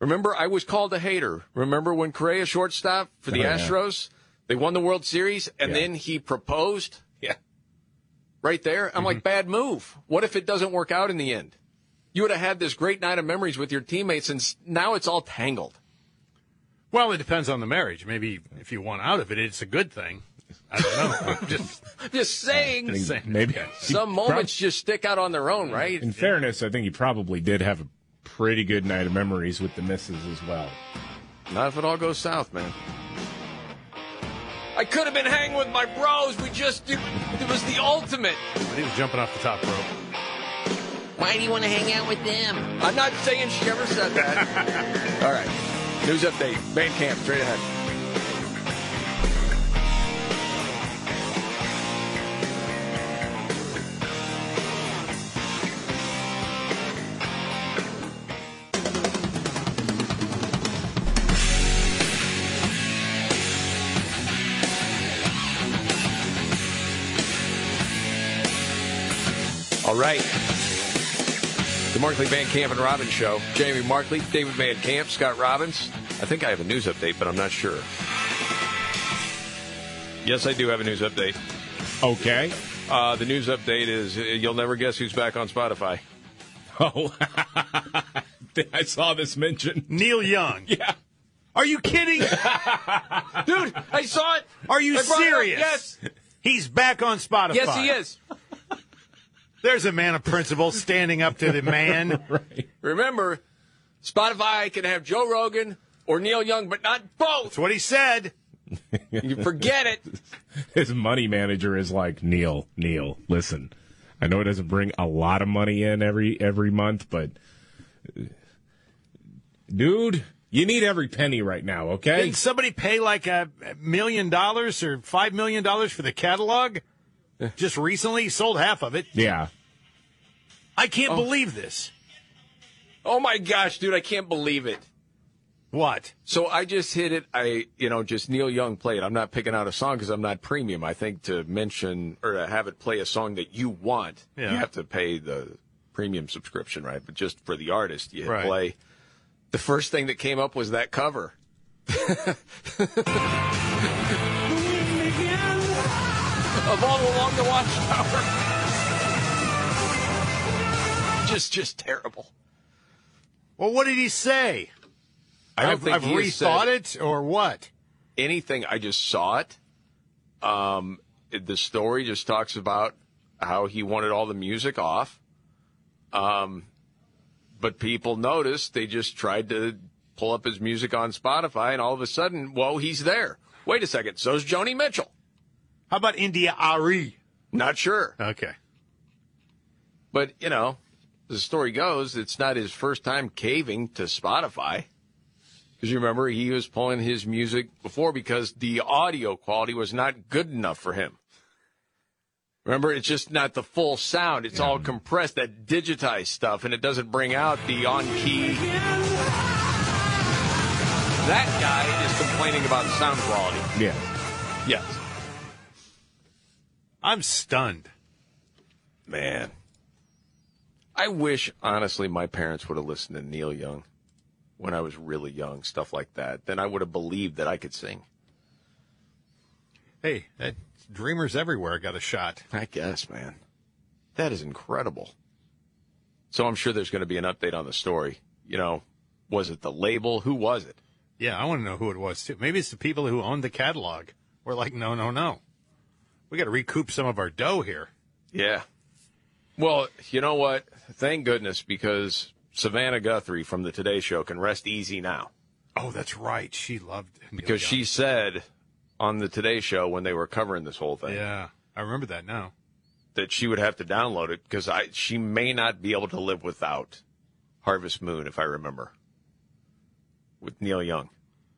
Remember, I was called a hater. Remember when Correa shortstop for the Oh, yeah. Astros? They won the World Series, and Yeah. then he proposed. Yeah. Right there. I'm Mm-hmm. like, bad move. What if it doesn't work out in the end? You would have had this great night of memories with your teammates, and now it's all tangled. Well, it depends on the marriage. Maybe if you want out of it, it's a good thing. I don't know. Just *laughs* Just saying. Just saying. Maybe Some moments just stick out on their own, right? In fairness, I think he probably did have a pretty good night of memories with the misses as well. Not if it all goes south, man. I could have been hanging with my bros. We just, it, it was the ultimate. he was jumping off the top rope. Why do you want to hang out with them? I'm not saying she ever said that. *laughs* All right. News update. Van Camp, straight ahead. All right. The Markley Van Camp and Robbins Show. Jamie Markley, David Van Camp, Scott Robbins. I think I have a news update, but I'm not sure. Yes, I do have a news update. Okay. Uh, the news update is uh, you'll never guess who's back on Spotify. *laughs* Oh, *laughs* I saw this mention. Neil Young. *laughs* Yeah. Are you kidding? Dude, I saw it. Are you I brought it up. serious? Yes. He's back on Spotify. Yes, he is. There's a man of principle standing up to the man. *laughs* right. Remember, Spotify can have Joe Rogan or Neil Young, but not both. That's what he said. You forget it. *laughs* His money manager is like Neil. Neil, listen. I know it doesn't bring a lot of money in every every month, but uh, dude, you need every penny right now. Okay. Didn't somebody pay like a million dollars or five million dollars for the catalog? Eh. Just recently, sold half of it. Yeah. I can't oh. believe this. Oh my gosh, dude, I can't believe it. What? So I just hit it. I, you know, just Neil Young played. I'm not picking out a song because I'm not premium. I think to mention or to have it play a song that you want, Yeah. you have to pay the premium subscription, right? But just for the artist, you hit Right. play. The first thing that came up was that cover. *laughs* of all along the watchtower. just, just terrible. Well, what did he say? I don't I've, think I've he rethought said- it or what? anything. I just saw it. Um, the story just talks about how he wanted all the music off. Um, but people noticed. They just tried to pull up his music on Spotify, and all of a sudden, whoa, he's there. Wait a second. So's Joni Mitchell. How about India Arie? Not sure. Okay. But, you know, the story goes, it's not his first time caving to Spotify. Because you remember, he was pulling his music before because the audio quality was not good enough for him. Remember, it's just not the full sound. It's all compressed, that digitized stuff, and it doesn't bring out the on key. That guy is complaining about sound quality. Yeah. Yes. I'm stunned. Man. I wish, honestly, my parents would have listened to Neil Young when I was really young, stuff like that. Then I would have believed that I could sing. Hey, that dreamers everywhere got a shot. I guess, man. That is incredible. So I'm sure there's going to be an update on the story. You know, was it the label? Who was it? Yeah, I want to know who it was too. Maybe it's the people who owned the catalog. We're like, no, no, no. We got to recoup some of our dough here. Yeah. Well, you know what? Thank goodness because Savannah Guthrie from the Today Show can rest easy now. Oh, that's right. She loved Neil Because Young. she said on the Today Show when they were covering this whole thing Yeah, I remember that now. that she would have to download it because I she may not be able to live without Harvest Moon, if I remember, with Neil Young.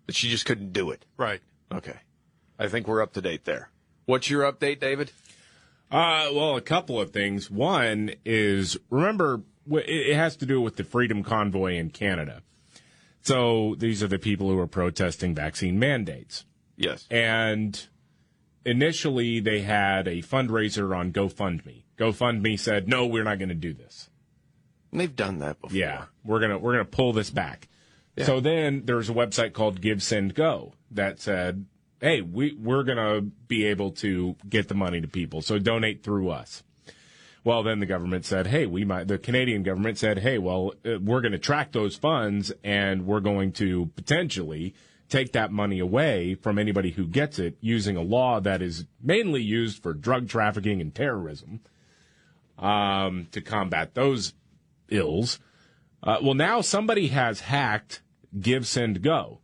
That she just couldn't do it. Right. Okay. I think we're up to date there. What's your update, David? Uh, well, a couple of things. One is remember it has to do with the Freedom Convoy in Canada. So these are the people who are protesting vaccine mandates. Yes. And initially they had a fundraiser on GoFundMe. GoFundMe said, "No, we're not going to do this." And they've done that before. Yeah, we're gonna we're gonna pull this back. So then there's a website called Give Send Go that said, "Hey, we we're gonna be able to get the money to people, so donate through us." Well, then the government said, "Hey, we might." The Canadian government said, "Hey, well, uh, we're going to track those funds, and we're going to potentially take that money away from anybody who gets it using a law that is mainly used for drug trafficking and terrorism um, to combat those ills." Uh, well, now somebody has hacked Give Send Go,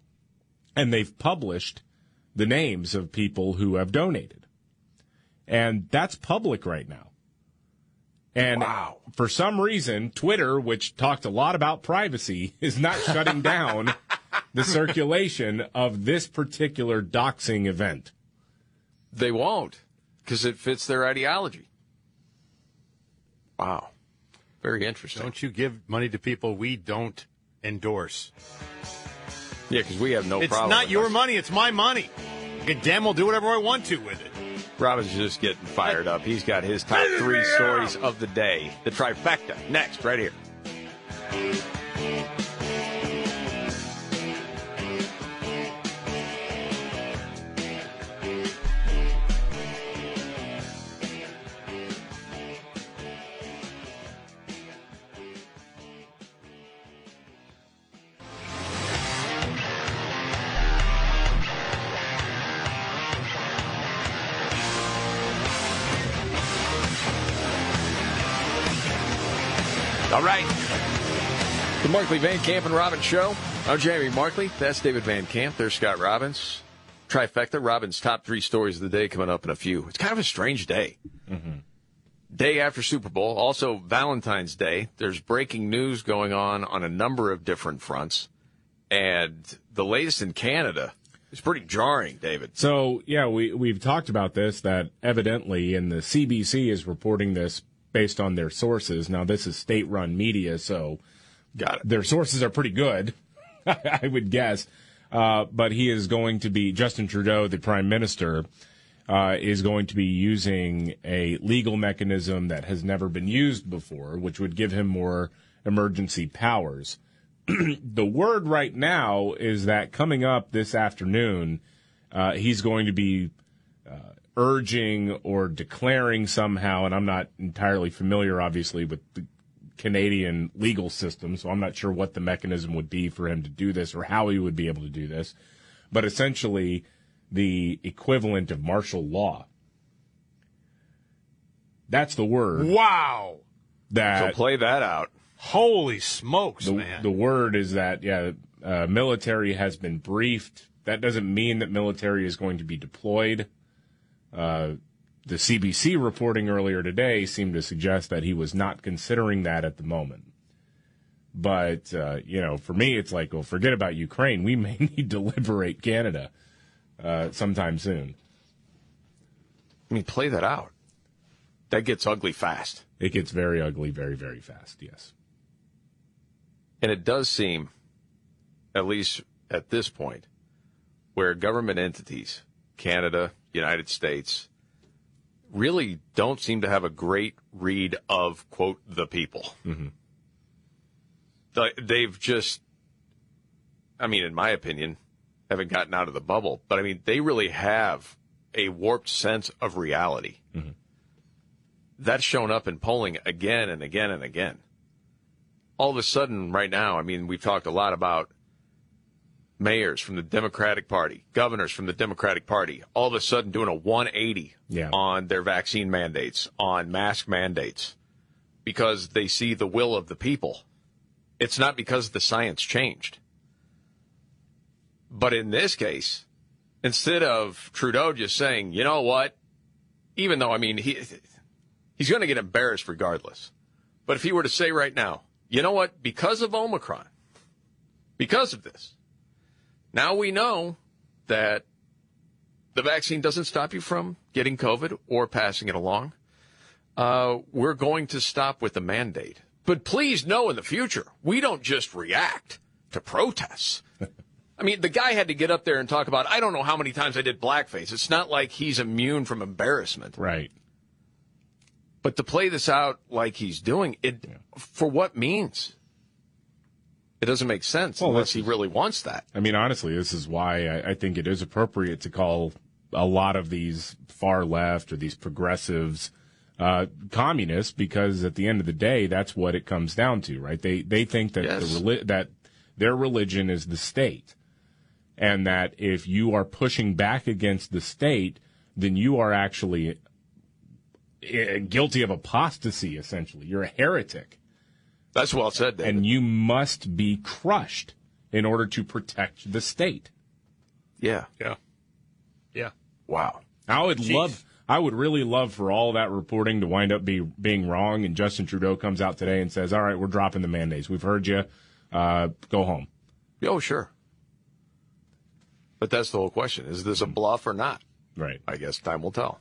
and they've published the names of people who have donated, and that's public right now. And for some reason, Twitter, which talked a lot about privacy, *laughs* is not shutting down the circulation of this particular doxing event. They won't because it fits their ideology. Wow. Very interesting. Don't you give money to people we don't endorse? Yeah, because we have no it's problem. It's not your us. money. It's my money. And damn, will do whatever I want to with it. Robbins just getting fired up. He's got his top three stories of the day. The trifecta next, right here. Markley Van Camp and Robbins Show. I'm Jamie Markley. That's David Van Camp. There's Scott Robbins. Trifecta. Robbins' top three stories of the day coming up in a few. It's kind of a strange day. Mm-hmm. Day after Super Bowl, also Valentine's Day. There's breaking news going on on a number of different fronts. And the latest in Canada is pretty jarring, David. So yeah, we we've talked about this that evidently, and the CBC is reporting this based on their sources. Now this is state-run media, so got it. Their sources are pretty good, *laughs* I would guess. Uh, but he is going to be Justin Trudeau, the prime minister, uh, is going to be using a legal mechanism that has never been used before, which would give him more emergency powers. *clears throat* the word right now is that coming up this afternoon, uh, he's going to be uh, urging or declaring somehow, and I'm not entirely familiar, obviously, with the Canadian legal system, so I'm not sure what the mechanism would be for him to do this or how he would be able to do this. But essentially, the equivalent of martial law. That's the word. Wow. That So play that out. Holy smokes, the, man. the word is that yeah, uh, military has been briefed. That doesn't mean that military is going to be deployed. Uh, the CBC reporting earlier today seemed to suggest that he was not considering that at the moment. But uh, you know, for me, it's like, well, forget about Ukraine. We may *laughs* need to liberate Canada uh, sometime soon. I mean, play that out. That gets ugly fast. It gets very ugly, very, very fast. Yes. And it does seem, at least at this point, where government entities, Canada, United States, really don't seem to have a great read of quote the people. Mm-hmm. The- They've just, I mean, in my opinion, haven't gotten out of the bubble. But I mean, they really have a warped sense of reality. That's shown up in polling again and again and again. All of a sudden, right now, I mean, we've talked a lot about mayors from the Democratic Party, governors from the Democratic Party, all of a sudden doing a 180 Yeah. on their vaccine mandates, on mask mandates, because they see the will of the people. It's not because the science changed. But in this case, instead of Trudeau just saying, you know what, even though, I mean, he, he's going to get embarrassed regardless. But if he were to say right now, you know what, because of Omicron, because of this, now we know that the vaccine doesn't stop you from getting COVID or passing it along. Uh, we're going to stop with the mandate. But please know in the future, we don't just react to protests. *laughs* I mean, the guy had to get up there and talk about, I don't know how many times I did blackface. It's not like he's immune from embarrassment. Right. But to play this out like he's doing it, for what means? It doesn't make sense Well, unless he really wants that. I mean, honestly, this is why I, I think it is appropriate to call a lot of these far left or these progressives uh, communists, because at the end of the day, that's what it comes down to, right? They they think that Yes. the that their religion is the state, and that if you are pushing back against the state, then you are actually eh, guilty of apostasy. Essentially, you're a heretic. That's well said, David. And you must be crushed in order to protect the state. Yeah. Yeah. Yeah. Wow. I would Jeez. love, I would really love for all that reporting to wind up be, being wrong, and Justin Trudeau comes out today and says, "All right, we're dropping the mandates. We've heard you. Uh, go home." Oh, sure. But that's the whole question. Is this a bluff or not? Right. I guess time will tell.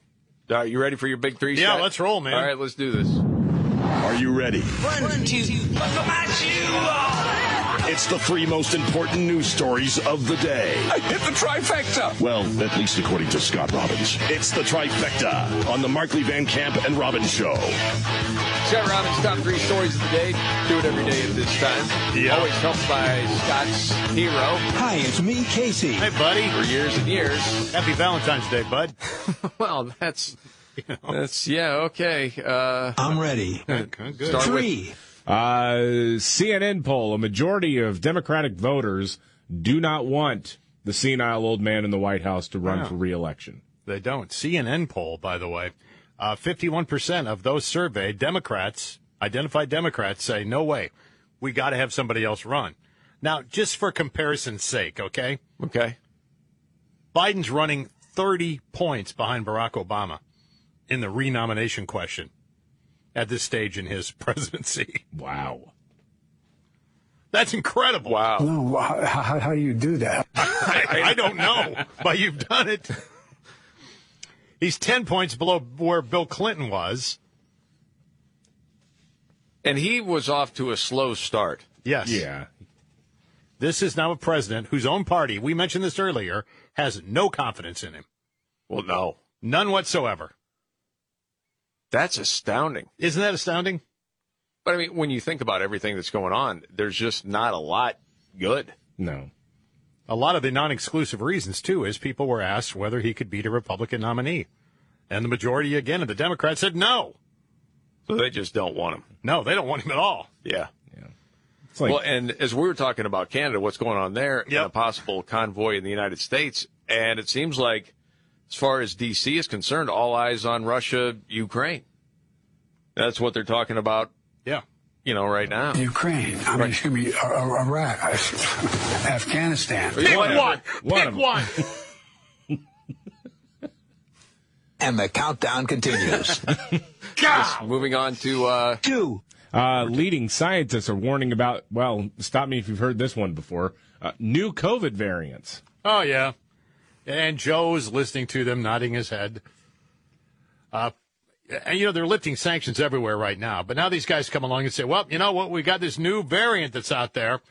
All right, you ready for your big three? Yeah, Scott? let's roll, man. All right, let's do this. Are you ready? One, two, buckle my shoe It's the three most important news stories of the day. I hit the trifecta. Well, at least according to Scott Robbins. It's the trifecta on the Markley Van Camp and Robbins Show. Scott Robbins' top three stories of the day. Do it every day at this time. Yeah. Always helped by Scott's hero Hi, it's me, Casey. Hey, buddy. for years and years. Happy Valentine's Day, bud. *laughs* Well, that's that's yeah okay. Uh, I'm ready. *laughs* Okay, good. Start with- Three. Uh, CNN poll: A majority of Democratic voters do not want the senile old man in the White House to run Wow. for reelection. They don't. CNN poll, by the way, uh, 51% of those surveyed Democrats, identified Democrats, say, no way. We got to have somebody else run. Now, just for comparison's sake, okay? okay. Biden's running 30 points behind Barack Obama in the renomination question at this stage in his *laughs* presidency. Wow. That's incredible. Wow. No, how, how, how do you do that? *laughs* I, I don't know, but you've done it. He's 10 points below where Bill Clinton was. And he was off to a slow start. Yes. Yeah. This is now a president whose own party, we mentioned this earlier, has no confidence in him. Well, no, None whatsoever. That's astounding. Isn't that astounding? But I mean, when you think about everything that's going on, there's just not a lot good. No. A lot of the non exclusive reasons, too, is people were asked whether he could beat a Republican nominee. And the majority, again, of the Democrats said no. So they just don't want him. No, they don't want him at all. Yeah. It's like well, and as we were talking about Canada, what's going on there, and a possible convoy in the United States, and it seems like, as far as D.C. is concerned, all eyes on Russia, Ukraine. That's what they're talking about. Yeah. You know, right now. Ukraine. I mean, excuse me, Iraq, *laughs* Afghanistan. Pick one. One Pick of 'em. one. *laughs* And the countdown continues. *laughs* Just moving on to uh, Two. Uh, leading scientists are warning about, well, stop me if you've heard this one before, uh, new COVID variants. Oh, yeah. And Joe's listening to them, nodding his head. Uh, and, you know, they're lifting sanctions everywhere right now. But now these guys come along and say, well, you know what? We got this new variant that's out there,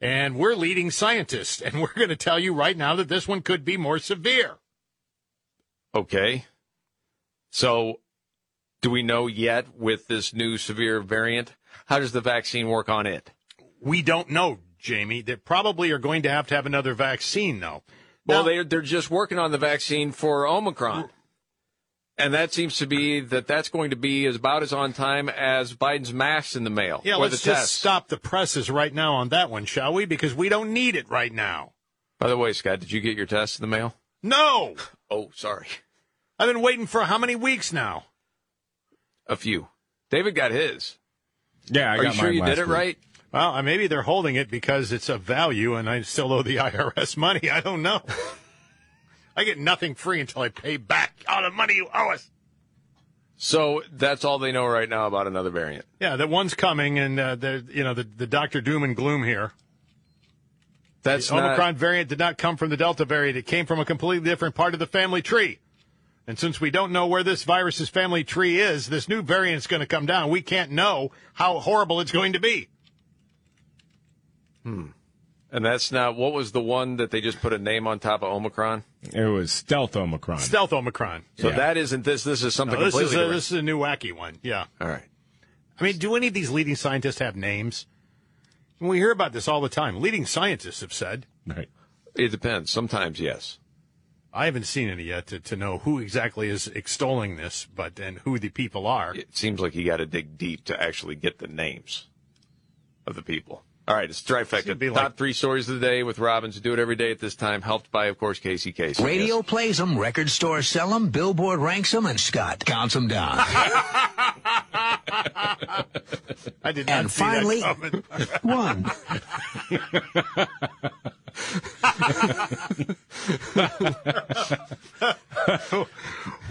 and we're leading scientists. *laughs* And we're going to tell you right now that this one could be more severe. okay. So, do we know yet with this new severe variant? How does the vaccine work on it? We don't know, Jamie. They probably are going to have to have another vaccine, though. Well, Now- they're they're just working on the vaccine for Omicron, and that seems to be that that's going to be as about as on time as Biden's masks in the mail. Yeah, or let's the just tests. stop the presses right now on that one, shall we? Because we don't need it right now. By the way, Scott, did you get your test in the mail? No, *laughs* Oh, sorry, I've been waiting for how many weeks now? a few. David got his. Yeah, I Are got you sure mine you last did it week. right? Well, uh, maybe they're holding it because it's of value, and I still owe the IRS money. I don't know. I get nothing free until I pay back all the money you owe us. So that's all they know right now about another variant. Yeah, that one's coming, and uh, the you know the the Doctor Doom and gloom here. That's the not- Omicron variant did not come from the Delta variant; it came from a completely different part of the family tree. And since we don't know where this virus's family tree is, this new variant's going to come down. We can't know how horrible it's going to be. Hmm. And that's not what was the one that they just put a name on top of Omicron? It was stealth Omicron. Stealth Omicron. So Yeah. that isn't this. This is something No, this completely is a, different. this is a new wacky one. Yeah. All right. I mean, do any of these leading scientists have names? We hear about this all the time. Leading scientists have said. Right. It depends. Sometimes yes. I haven't seen any yet to, to know who exactly is extolling this, but and who the people are. It seems like you got to dig deep to actually get the names of the people. All right, it's trifecta. be Top three stories of the day with Robbins. Do it every day at this time. Helped by, of course, Casey Casey. Radio plays them, record stores sell them, Billboard ranks them, and Scott counts them down. *laughs* I did not and see finally, that coming. And *laughs* finally, one.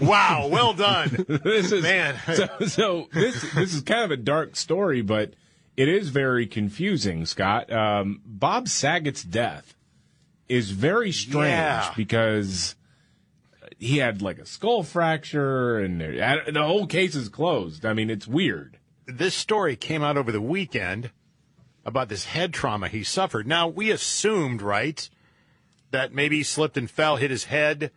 *laughs* wow, well done. this is Man. So, so this this is kind of a dark story, but it is very confusing, Scott. Um, Bob Saget's death is very strange Yeah. because he had like a skull fracture, and the whole case is closed. I mean, it's weird. this story came out over the weekend about this head trauma he suffered. Now, we assumed, right, that maybe he slipped and fell, hit his head,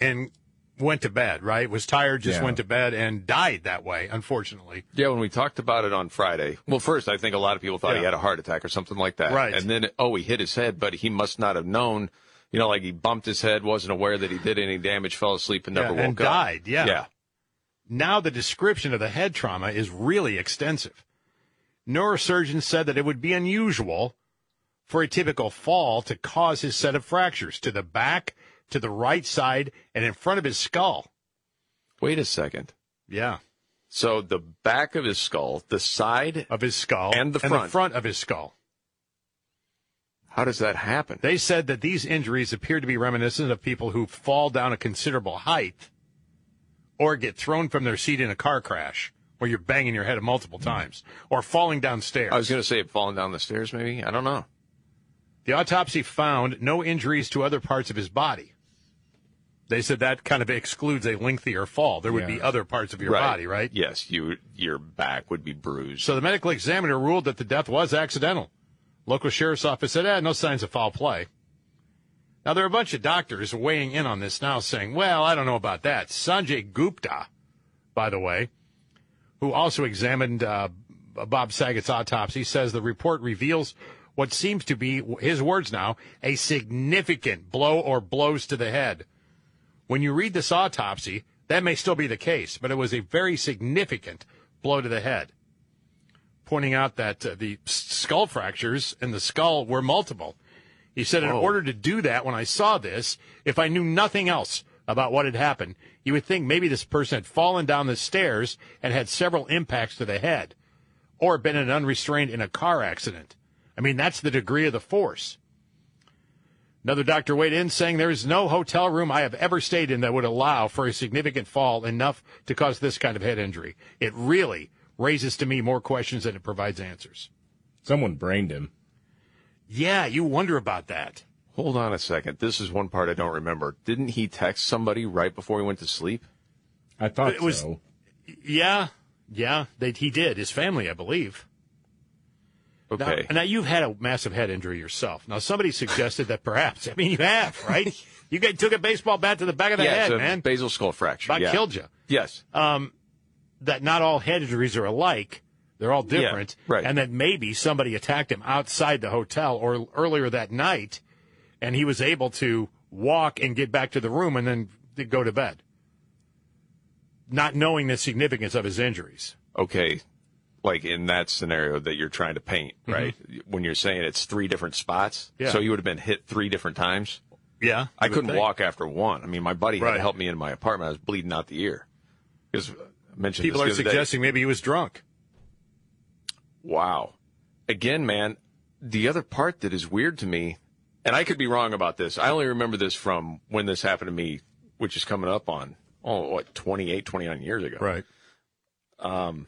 and went to bed, right? Was tired, just Yeah. went to bed, and died that way, unfortunately. Yeah, when we talked about it on Friday, well, first I think a lot of people thought he had a heart attack or something like that, Right. And then oh, he hit his head, but he must not have known. You know, like he bumped his head, wasn't aware that he did any damage, fell asleep, and never Yeah, woke and up. died, yeah. yeah. Now, the description of the head trauma is really extensive. Neurosurgeons said that it would be unusual for a typical fall to cause his set of fractures to the back, to the right side, and in front of his skull. Wait a second. Yeah. So the back of his skull, the side of his skull, and the and front. the front of his skull. How does that happen? They said that these injuries appear to be reminiscent of people who fall down a considerable height or get thrown from their seat in a car crash where you're banging your head multiple times or falling downstairs. I was going to say falling down the stairs, maybe. I don't know. The autopsy found no injuries to other parts of his body. They said that kind of excludes a lengthier fall. There would be other parts of your Right. body, right? Yes, you your back would be bruised. So the medical examiner ruled that the death was accidental. Local sheriff's office said, eh, no signs of foul play. Now, there are a bunch of doctors weighing in on this now saying, well, I don't know about that. Sanjay Gupta, by the way, who also examined uh, Bob Saget's autopsy, says the report reveals what seems to be, his words now, a significant blow or blows to the head. When you read this autopsy, that may still be the case, but it was a very significant blow to the head pointing out that uh, the skull fractures in the skull were multiple. He said, in order to do that, when I saw this, if I knew nothing else about what had happened, you would think maybe this person had fallen down the stairs and had several impacts to the head or been in unrestrained in a car accident. I mean, that's the degree of the force. Another doctor weighed in saying there is no hotel room I have ever stayed in that would allow for a significant fall enough to cause this kind of head injury. It really raises to me more questions than it provides answers. Someone brained him. Yeah, you wonder about that. Hold on a second. This is one part I don't remember. Didn't he text somebody right before he went to sleep? I thought It was- so. Yeah, yeah, they, he did. His family, I believe. Okay. Now, now you've had a massive head injury yourself. Now somebody suggested that perhaps. I mean, you have, right? *laughs* you got, took a baseball bat to the back of the yeah, head, man. basal skull fracture. About yeah. killed you. Yes. Um, that not all head injuries are alike. They're all different. Yeah, right. And that maybe somebody attacked him outside the hotel or earlier that night, and he was able to walk and get back to the room and then go to bed, not knowing the significance of his injuries. Okay. Like in that scenario that you're trying to paint, right? When you're saying it's three different spots. Mm-hmm. Yeah. So you would have been hit three different times. Yeah. I couldn't think. walk after one. I mean, my buddy had Right. to help me into my apartment. I was bleeding out the ear. Because mentioned People are other day. suggesting maybe he was drunk. Wow. Again, man, the other part that is weird to me, and I could be wrong about this. I only remember this from when this happened to me, which is coming up on, oh, what, 28, 29 years ago. Right. Um,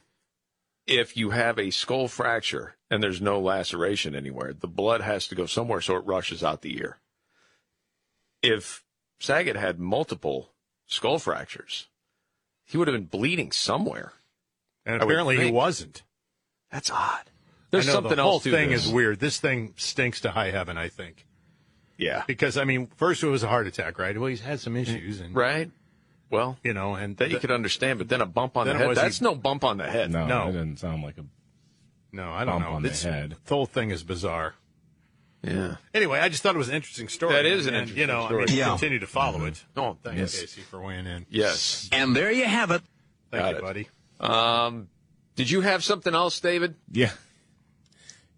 if you have a skull fracture and there's no laceration anywhere, the blood has to go somewhere so it rushes out the ear. If Saget had multiple skull fractures, he would have been bleeding somewhere. And apparently he wasn't. That's odd. There's I know something the whole else to thing this. is weird. This thing stinks to high heaven. I think. Yeah. Because I mean, first it was a heart attack, right? Well, he's had some issues, and Right. Well, you know, and that you could understand, but then a bump on the head. That's he- no bump on the head. No, No. that doesn't sound like a. No, I don't bump know. on the This head. the whole thing is bizarre. Yeah. Anyway, I just thought it was an interesting story. That is an and, interesting You know, story. I mean, Yeah. continue to follow it. Oh, Thanks, yes. Casey, for weighing in. Yes. And there you have it. Thank Got you, it. buddy. Um, did you have something else, David? Yeah.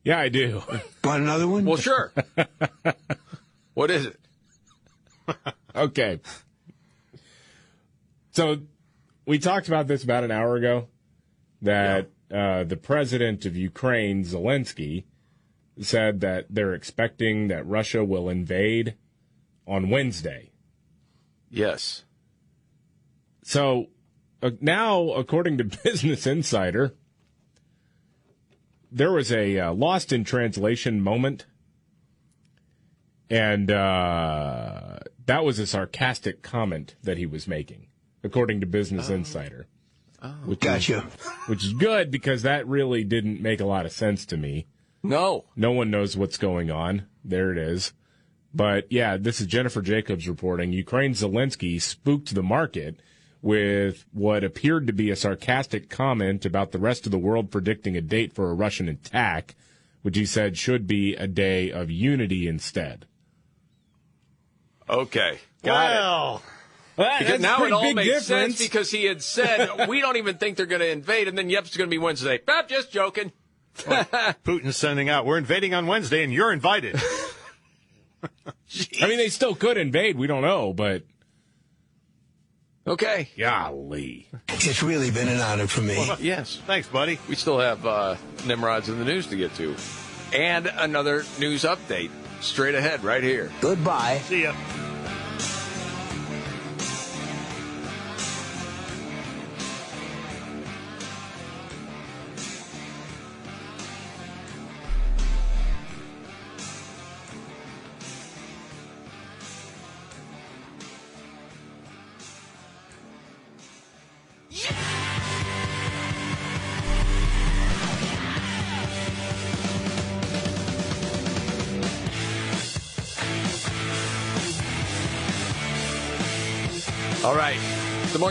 Yeah, I do. Want another one? Well, sure. *laughs* what is it? Okay. So we talked about this about an hour ago that uh, the president of Ukraine, Zelensky, said that they're expecting that Russia will invade on Wednesday. Yes. So uh, now, according to *laughs* Business Insider, there was a uh, lost in translation moment, and uh, that was a sarcastic comment that he was making, according to Business oh. Insider. Oh. Which Gotcha. Is, which is good because that really didn't make a lot of sense to me. No. No one knows what's going on. There it is. But yeah, this is Jennifer Jacobs reporting. Ukraine Zelensky spooked the market with what appeared to be a sarcastic comment about the rest of the world predicting a date for a Russian attack, which he said should be a day of unity instead. Okay. Got it. Well, Because now pretty it all big makes sense because he had said, *laughs* we don't even think they're going to invade, and then yep's going to be Wednesday. I'm just joking. *laughs* Putin's sending out. We're invading on Wednesday, and you're invited. *laughs* I mean, they still could invade. We don't know, but Okay. golly. It's really been an honor for me. Yes. Thanks, buddy. We still have uh, Nimrods in the news to get to. And another news update straight ahead right here. Goodbye. See ya.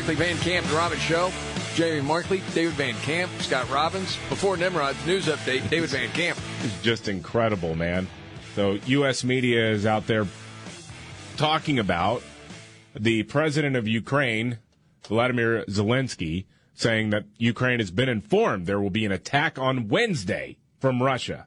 Markley Van Camp and Robbins Show. Jamie Markley, David Van Camp, Scott Robbins. Before Nimrod's news update, David Van Camp. It's just incredible, man. So, U.S. media is out there talking about the president of Ukraine, Vladimir Zelensky, saying that Ukraine has been informed there will be an attack on Wednesday from Russia.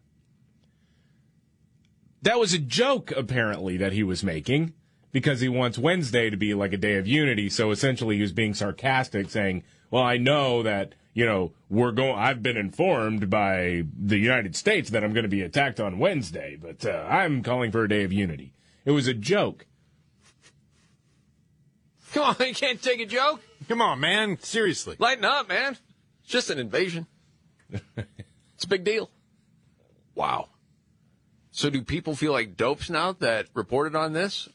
That was a joke, apparently, that he was making because he wants Wednesday to be like a day of unity. So essentially, he was being sarcastic, saying, Well, I know that, you know, we're going, I've been informed by the United States that I'm going to be attacked on Wednesday, but uh, I'm calling for a day of unity. It was a joke. Come on, *laughs* you can't take a joke. Come on, man. Seriously. Lighten up, man. It's just an invasion. *laughs* it's a big deal. Wow. So do people feel like dopes now that reported on this?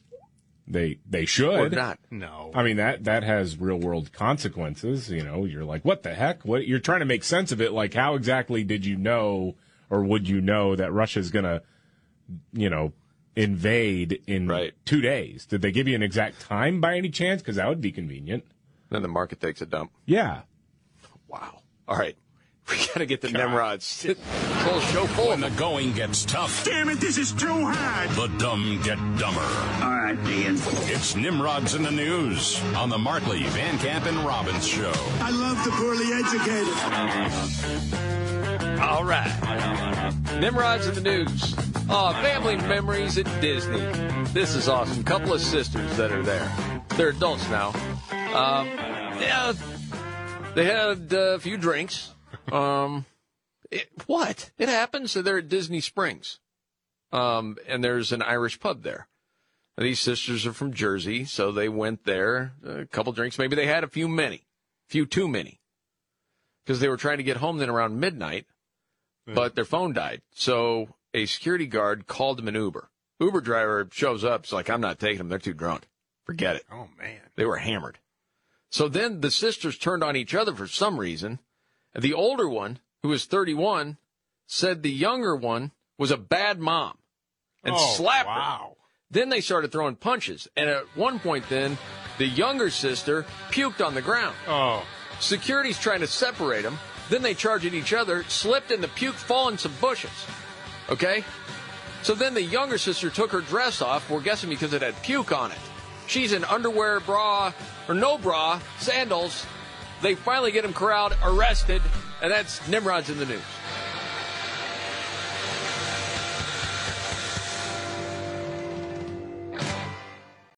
They they should Or not? No. I mean that that has real world consequences. You know, you're like, what the heck? What you're trying to make sense of it? Like, how exactly did you know, or would you know that Russia's gonna, you know, invade in Right. two days? Did they give you an exact time by any chance? Because that would be convenient. Then the market takes a dump. Yeah. Wow. All right. We got to get the Nimrods. Whole show full When the going gets tough, Damn it, this is too hard. the dumb get dumber. All right, Ian. It's Nimrods in the News on the Markley, Van Camp, and Robbins Show. I love the poorly educated. All right. Nimrod's in the news. Oh, family memories at Disney. This is awesome. Couple of sisters that are there. They're adults now. Um, yeah, they had uh, a few drinks. Um, it, what? It happens. So they're at Disney Springs. Um, and there's an Irish pub there. And these sisters are from Jersey, so they went there. A couple drinks. Maybe they had a few many, few too many, because they were trying to get home then around midnight but their phone died. So a security guard called them an Uber. Uber driver shows up. It's like, I'm not taking them. They're too drunk. Forget it. Oh man. They were hammered. So then the sisters turned on each other for some reason. The older one, who was 31, said the younger one was a bad mom and Oh, slapped her. Then they started throwing punches. And at one point then, the younger sister puked on the ground. Oh. Security's trying to separate them. Then they charge at each other, slipped in the puke, fall in some bushes. Okay? So then the younger sister took her dress off, we're guessing because it had puke on it. She's in underwear, bra, or no bra, sandals. They finally get him corralled, arrested, and that's Nimrod's in the news.